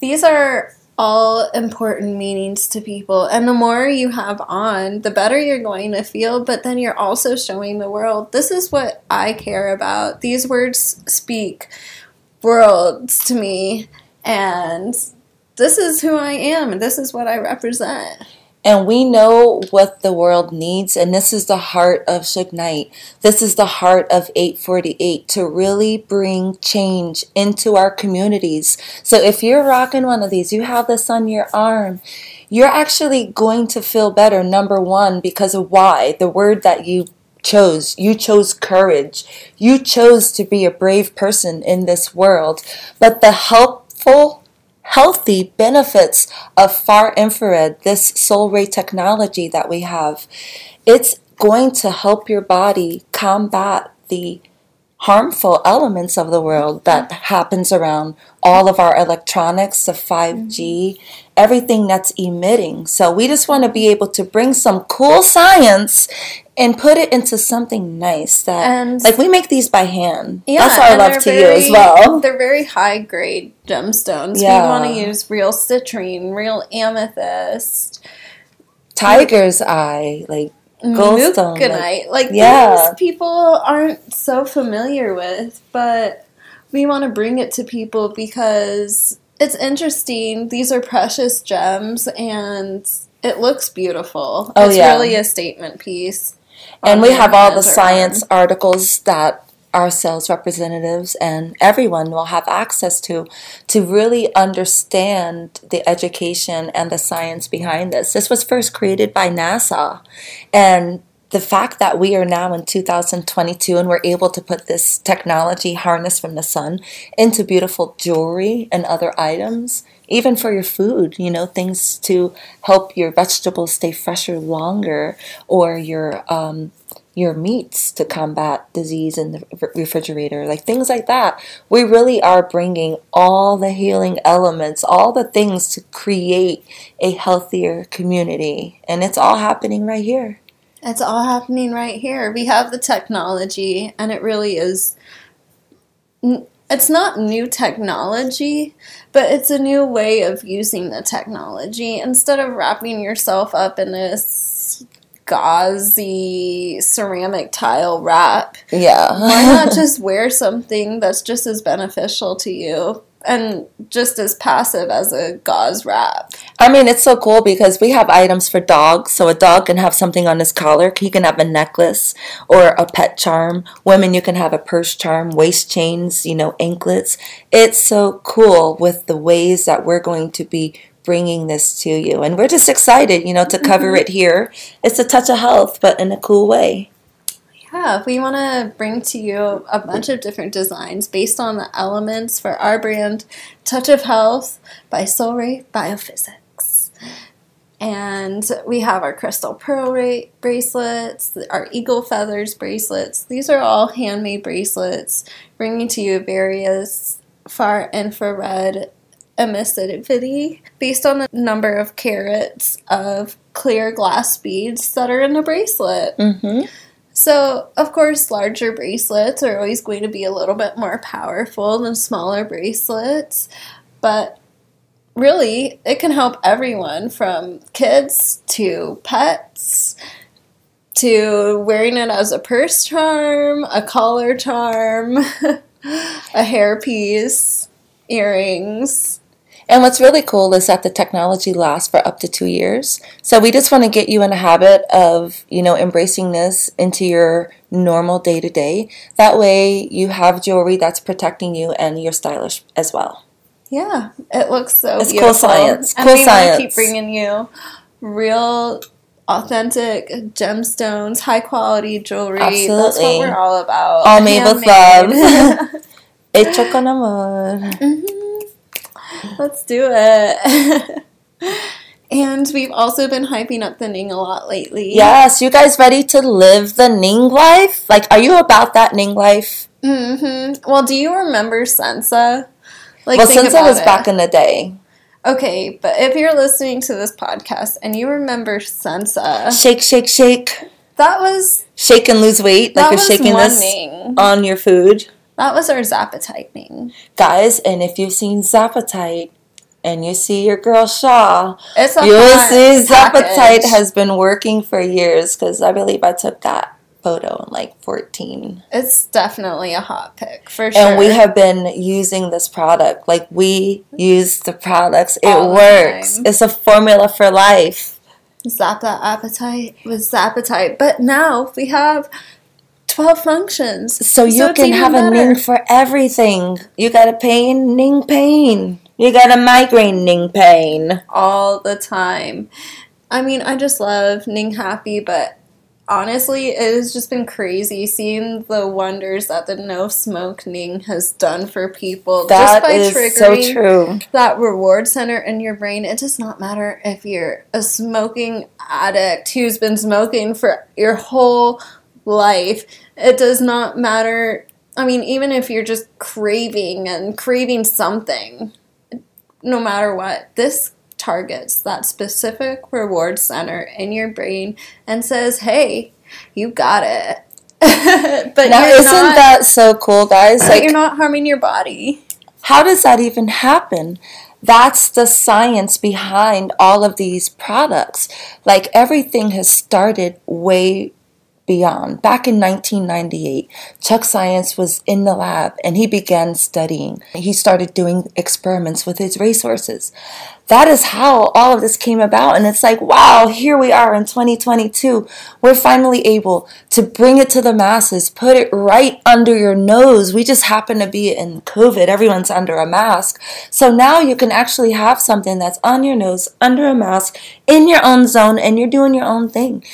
[SPEAKER 2] These are all important meanings to people. And the more you have on, the better you're going to feel. But then you're also showing the world this is what I care about. These words speak worlds to me. And this is who I am, and this is what I represent.
[SPEAKER 1] And we know what the world needs, and this is the heart of Suge Knight. This is the heart of 848 to really bring change into our communities. So if you're rocking one of these, you have this on your arm, you're actually going to feel better, number one, because of why? The word that you chose. You chose courage. You chose to be a brave person in this world. But the helpful healthy benefits of far infrared, this soul ray technology that we have. It's going to help your body combat the harmful elements of the world mm-hmm. that happens around all of our electronics, the 5G, mm-hmm. everything that's emitting. So we just want to be able to bring some cool science and put it into something nice that
[SPEAKER 2] And-
[SPEAKER 1] like we make these by hand.
[SPEAKER 2] Yeah,
[SPEAKER 1] that's our love to you as well.
[SPEAKER 2] They're very high grade gemstones.
[SPEAKER 1] Yeah.
[SPEAKER 2] We want to use real citrine, real amethyst,
[SPEAKER 1] Tiger's eye, like goldstone. like-.
[SPEAKER 2] Like,
[SPEAKER 1] Yeah.
[SPEAKER 2] people aren't so familiar with, but we want to bring it to people because it's interesting. These are precious gems and it looks beautiful.
[SPEAKER 1] Oh,
[SPEAKER 2] it's
[SPEAKER 1] yeah.
[SPEAKER 2] really a statement piece.
[SPEAKER 1] And we have all the science
[SPEAKER 2] arm.
[SPEAKER 1] articles that our sales representatives and everyone will have access to to really understand the education and the science behind this. This was first created by NASA and the fact that we are now in 2022 and we're able to put this technology harness from the sun into beautiful jewelry and other items, even for your food, you know, things to help your vegetables stay fresher longer or your um, your meats to combat disease in the refrigerator, like things like that. We really are bringing all the healing elements, all the things to create a healthier community. And it's all happening right here.
[SPEAKER 2] It's all happening right here. We have the technology, and it really is. It's not new technology, but it's a new way of using the technology. Instead of wrapping yourself up in this gauzy ceramic tile wrap,
[SPEAKER 1] Yeah.
[SPEAKER 2] why not just wear something that's just as beneficial to you and just as passive as a gauze wrap?
[SPEAKER 1] I mean, it's so cool because we have items for dogs. So a dog can have something on his collar. He can have a necklace or a pet charm. Women, you can have a purse charm, waist chains, you know, anklets. It's so cool with the ways that we're going to be bringing this to you. And we're just excited, you know, to cover mm-hmm. it here. It's a touch of health, but in a cool way.
[SPEAKER 2] Yeah, we want to bring to you a bunch of different designs based on the elements for our brand, Touch of Health by Soul Ray Biophysics. And we have our crystal pearl ra- bracelets, our eagle feathers bracelets. These are all handmade bracelets, bringing to you various far infrared emissivity based on the number of carats of clear glass beads that are in the bracelet.
[SPEAKER 1] Mm-hmm.
[SPEAKER 2] So, of course, larger bracelets are always going to be a little bit more powerful than smaller bracelets, but really, it can help everyone from kids to pets to wearing it as a purse charm, a collar charm, a hairpiece, earrings.
[SPEAKER 1] And what's really cool is that the technology lasts for up to two years. So we just want to get you in a habit of, you know, embracing this into your normal day to day. That way you have jewelry that's protecting you and you're stylish as well.
[SPEAKER 2] Yeah, it looks so
[SPEAKER 1] It's cool
[SPEAKER 2] beautiful.
[SPEAKER 1] science.
[SPEAKER 2] And
[SPEAKER 1] Cool
[SPEAKER 2] we want to keep bringing you real authentic gemstones, high quality jewelry. That's
[SPEAKER 1] Absolutely.
[SPEAKER 2] what we're all about.
[SPEAKER 1] All made with love. Hecho con amor. Mm-hmm.
[SPEAKER 2] Let's do it. and we've also been hyping up the Ning a lot lately.
[SPEAKER 1] Yes, you guys ready to live the Ning life? Like, are you about that Ning life?
[SPEAKER 2] hmm Well, do you remember Sensa? Like,
[SPEAKER 1] well,
[SPEAKER 2] think
[SPEAKER 1] since it was back in the day.
[SPEAKER 2] Okay, but if you're listening to this podcast and you remember Sensa,
[SPEAKER 1] Shake, shake, shake.
[SPEAKER 2] that was
[SPEAKER 1] Shake and lose weight. Like you're shaking this on your food.
[SPEAKER 2] That was our Zapatite.
[SPEAKER 1] Guys, and if you've seen Zapatite and you see your girl Shaw,
[SPEAKER 2] It's a
[SPEAKER 1] you will see Zapatite has been working for years because I believe I took that photo in like 14.
[SPEAKER 2] It's definitely a hot pick for sure.
[SPEAKER 1] And we have been using this product. Like we use the products. It
[SPEAKER 2] All
[SPEAKER 1] works. It's a formula for life.
[SPEAKER 2] Zap that appetite with Zapatite. But now we have 12 functions.
[SPEAKER 1] So you
[SPEAKER 2] it's
[SPEAKER 1] can have a
[SPEAKER 2] better.
[SPEAKER 1] Ning for everything. You got a pain, Ning pain. You got a migraine, Ning pain.
[SPEAKER 2] all the time. I mean, I just love Ning Happy, but honestly, it has just been crazy seeing the wonders that the no smoke Ning has done for people
[SPEAKER 1] That
[SPEAKER 2] just by
[SPEAKER 1] is
[SPEAKER 2] triggering
[SPEAKER 1] so true.
[SPEAKER 2] that reward center in your brain. It does not matter if you're a smoking addict who's been smoking for your whole life. It does not matter. I mean, even if you're just craving and craving something, no matter what, this targets that specific reward center in your brain and says, hey, you got it. but
[SPEAKER 1] Now, isn't
[SPEAKER 2] not,
[SPEAKER 1] that so cool, guys?
[SPEAKER 2] but
[SPEAKER 1] Like,
[SPEAKER 2] you're not harming your body.
[SPEAKER 1] how does that even happen? That's the science behind all of these products. Like, everything has started way beyond. Back in 1998, Chuck Science was in the lab and he began studying. He started doing experiments with his racehorses. That is how all of this came about. And it's like, wow, here we are in 2022. We're finally able to bring it to the masses, put it right under your nose. We just happen to be in COVID. Everyone's under a mask. So now you can actually have something that's on your nose, under a mask, in your own zone, and you're doing your own thing.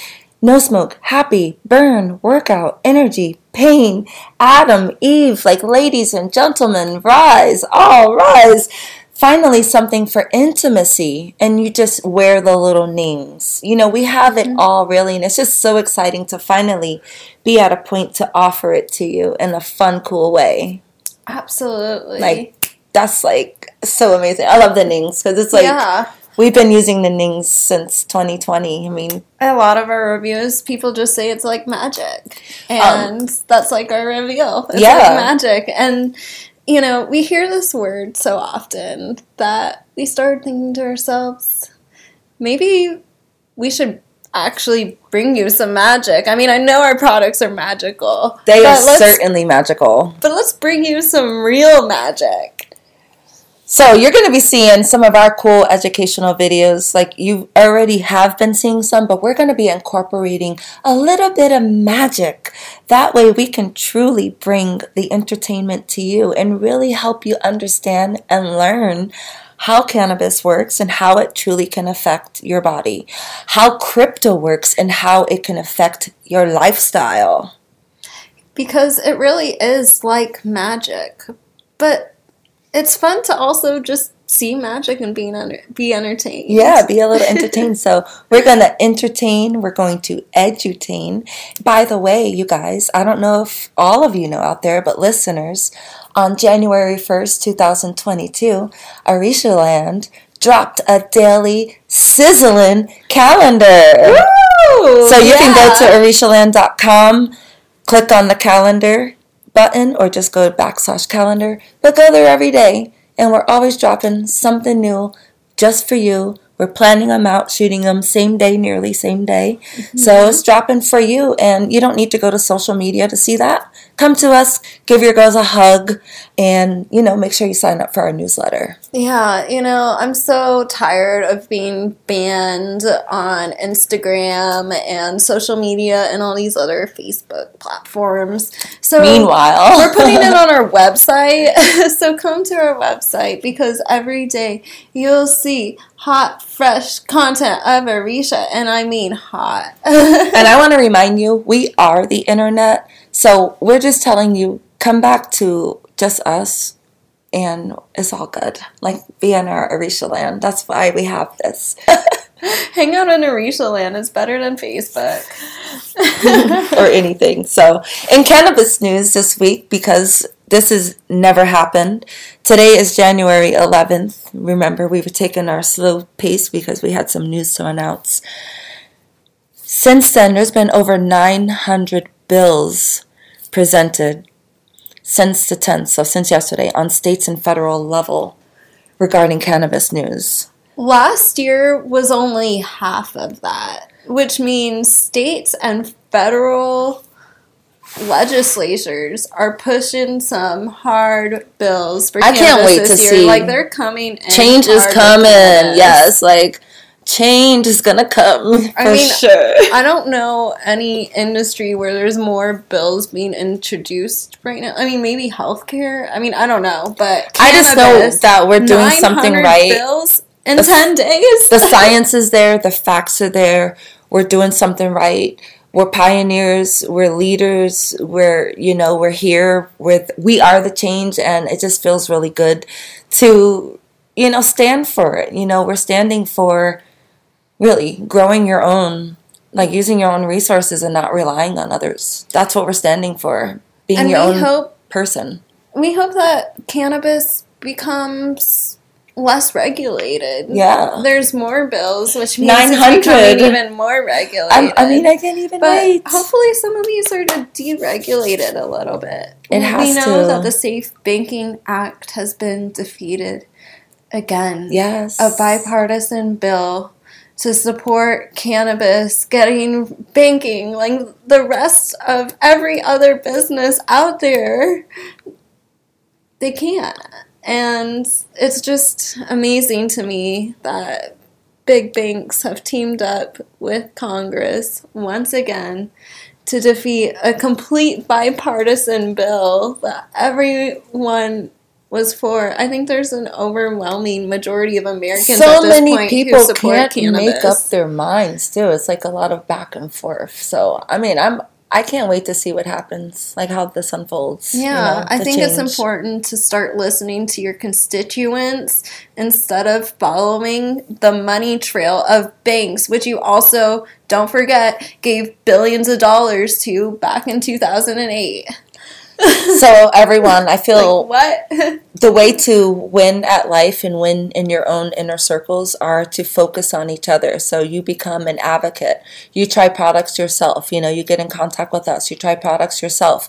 [SPEAKER 1] No smoke, happy, burn, workout, energy, pain, Adam, Eve, like ladies and gentlemen, rise, all rise. Finally, something for intimacy, and you just wear the little nings. You know, we have it mm-hmm. all really, and it's just so exciting to finally be at a point to offer it to you in a fun, cool way.
[SPEAKER 2] Absolutely.
[SPEAKER 1] Like, that's like so amazing. I love the nings because it's like
[SPEAKER 2] yeah.
[SPEAKER 1] We've been using the nings since 2020. I mean,
[SPEAKER 2] a lot of our reviews, people just say it's like magic,
[SPEAKER 1] Um,
[SPEAKER 2] and that's like our reveal. It's
[SPEAKER 1] Yeah.
[SPEAKER 2] like magic, and you know we hear this word so often that we start thinking to ourselves, maybe we should actually bring you some magic. I mean, I know our products are magical.
[SPEAKER 1] they are certainly magical.
[SPEAKER 2] But let's bring you some real magic.
[SPEAKER 1] So you're going to be seeing some of our cool educational videos. Like you already have been seeing some, but we're going to be incorporating a little bit of magic. That way we can truly bring the entertainment to you and really help you understand and learn how cannabis works and how it truly can affect your body, how crypto works and how it can affect your lifestyle.
[SPEAKER 2] because it really is like magic. But it's fun to also just see magic and being under, be entertained.
[SPEAKER 1] Yeah, be a little entertained. so we're going to entertain. We're going to edutain. By the way, you guys, I don't know if all of you know out there, but listeners, on January 1st, 2022, Arisha Land dropped a daily sizzling calendar. So you can go to arishaland.com, click on the calendar button, or just go to backslash calendar, but go there every day. And we're always dropping something new just for you. We're planning them out, shooting them same day, nearly same day. So mm-hmm. it's dropping for you, and you don't need to go to social media to see that come to us, give your girls a hug, and you know, make sure you sign up for our newsletter.
[SPEAKER 2] Yeah, you know, I'm so tired of being banned on Instagram and social media and all these other Facebook platforms. So
[SPEAKER 1] Meanwhile,
[SPEAKER 2] we're putting it on our website. so come to our website because every day you'll see hot, fresh content of Arisha, and I mean hot.
[SPEAKER 1] and I want to remind you, we are the internet. So we're just telling you, come back to just us and it's all good. Like be in our Arisha land. That's why we have this.
[SPEAKER 2] Hang out in Arisha land is better than Facebook.
[SPEAKER 1] or anything. So, in cannabis news this week, because this has never happened, today is January 11th. Remember, we were taking our slow pace because we had some news to announce. Since then, there's been over 900 bills presented since the 10th, so since yesterday, on states and federal level regarding cannabis news.
[SPEAKER 2] Last year was only half of that, which means states and federal legislatures are pushing some hard bills for
[SPEAKER 1] I can't
[SPEAKER 2] cannabis
[SPEAKER 1] wait
[SPEAKER 2] this
[SPEAKER 1] to
[SPEAKER 2] year.
[SPEAKER 1] see.
[SPEAKER 2] Like they're coming. in
[SPEAKER 1] Change is coming. Yes, like change is gonna come for
[SPEAKER 2] I mean,
[SPEAKER 1] sure.
[SPEAKER 2] I don't know any industry where there's more bills being introduced right now. I mean, maybe healthcare. I mean, I don't know, but
[SPEAKER 1] I just know that we're doing something right.
[SPEAKER 2] Bills in
[SPEAKER 1] The-
[SPEAKER 2] ten days.
[SPEAKER 1] the science is there, the facts are there. We're doing something right. We're pioneers, we're leaders, we're you know, we're here with we are the change and it just feels really good to you know, stand for it. You know, we're standing for really growing your own like using your own resources and not relying on others. That's what we're standing for. Being
[SPEAKER 2] and
[SPEAKER 1] your own
[SPEAKER 2] hope
[SPEAKER 1] person.
[SPEAKER 2] we hope that cannabis becomes less regulated.
[SPEAKER 1] Yeah.
[SPEAKER 2] There's more bills, which means
[SPEAKER 1] 900.
[SPEAKER 2] it's becoming even more regulated.
[SPEAKER 1] I'm, I mean, I can't even
[SPEAKER 2] but
[SPEAKER 1] wait.
[SPEAKER 2] hopefully some of these are to deregulate it a little bit.
[SPEAKER 1] It
[SPEAKER 2] we know
[SPEAKER 1] to.
[SPEAKER 2] that the Safe Banking Act has been defeated again.
[SPEAKER 1] yes.
[SPEAKER 2] A bipartisan bill to support cannabis getting banking like the rest of every other business out there. They can't. And it's just amazing to me that big banks have teamed up with Congress once again to defeat a complete bipartisan bill that everyone was for. I think there's an overwhelming majority of Americans
[SPEAKER 1] so
[SPEAKER 2] at this
[SPEAKER 1] many
[SPEAKER 2] point
[SPEAKER 1] people can't
[SPEAKER 2] cannabis.
[SPEAKER 1] make up their minds too. It's like a lot of back and forth. So I mean, I'm I can't wait to see what happens, like how this unfolds. you
[SPEAKER 2] Yeah,
[SPEAKER 1] know,
[SPEAKER 2] I think it's important to start listening to your constituents instead of following the money trail of banks, which you also, don't forget, gave billions of dollars to back in 2008.
[SPEAKER 1] So everyone, I feel
[SPEAKER 2] Like, what?
[SPEAKER 1] the way to win at life and win in your own inner circles are to focus on each other. So you become an advocate. You try products yourself. You know, you get in contact with us. You try products yourself.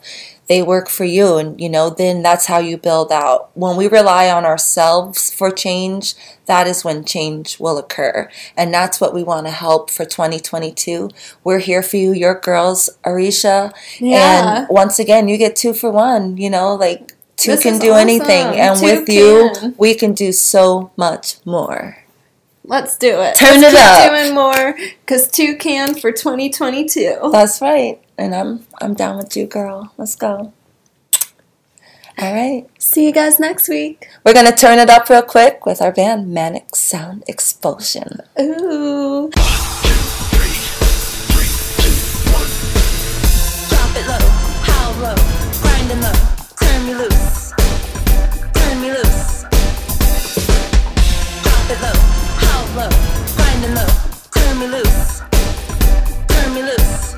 [SPEAKER 1] They work for you, and you know, then that's how you build out. When we rely on ourselves for change, that is when change will occur. And that's what we want to help for 2022. We're here for you, your girls, Arisha.
[SPEAKER 2] Yeah.
[SPEAKER 1] And once again, you get two for one, you know, like two
[SPEAKER 2] This
[SPEAKER 1] can do anything. And
[SPEAKER 2] Two
[SPEAKER 1] with you, we can do so much more.
[SPEAKER 2] Let's do it.
[SPEAKER 1] Turn
[SPEAKER 2] Let's
[SPEAKER 1] it up.
[SPEAKER 2] doing more because two can for 2022.
[SPEAKER 1] That's right. And I'm I'm down with you, girl. Let's go. All right.
[SPEAKER 2] See you guys next week.
[SPEAKER 1] We're gonna turn it up real quick with our band Manic Sound Expulsion.
[SPEAKER 2] Ooh.
[SPEAKER 5] Turn me loose, turn me loose.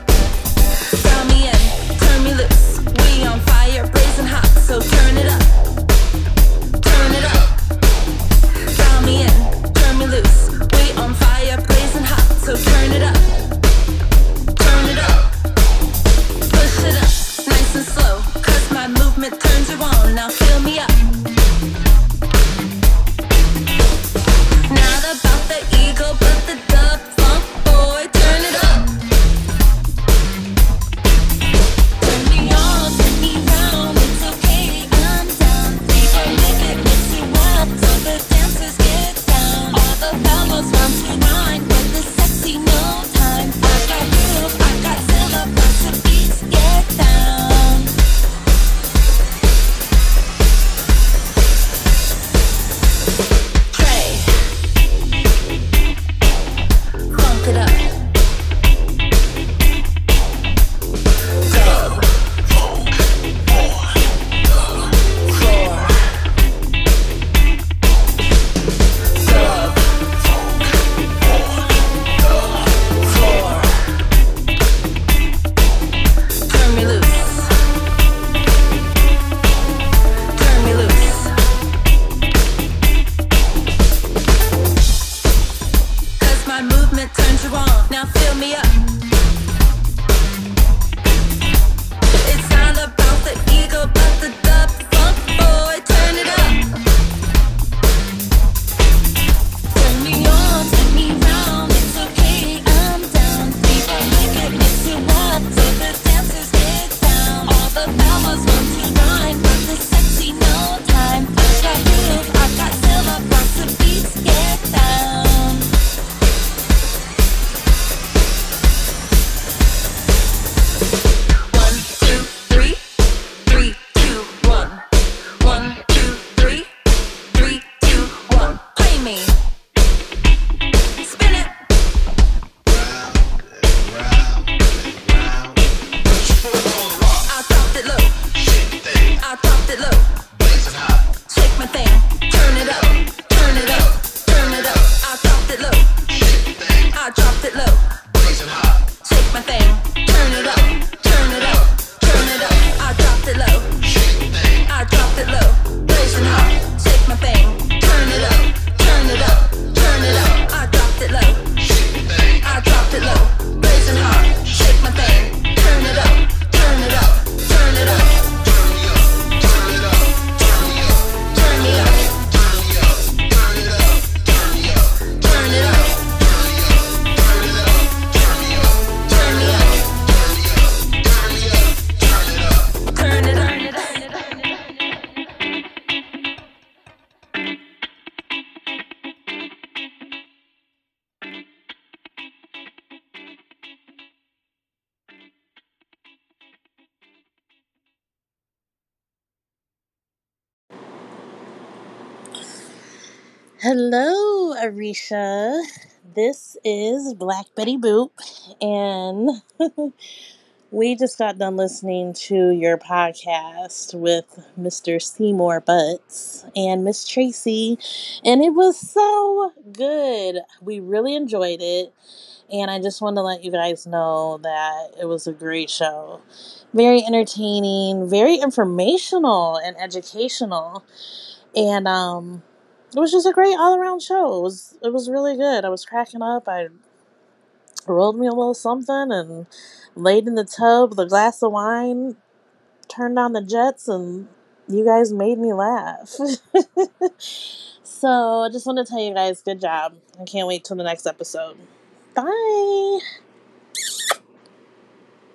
[SPEAKER 4] Hello, Arisha. This is Black Betty Boop, and we just got done listening to your podcast with Mr. Seymour Butts and Miss Tracy, and it was so good. We really enjoyed it, and I just want to let you guys know that it was a great show. Very entertaining, very informational, and educational. And um it was just a great all around show. It was it was really good. I was cracking up. I rolled me a little something and laid in the tub with a glass of wine, turned on the jets, and you guys made me laugh. so I just want to tell you guys, good job. I can't wait till the next episode. Bye.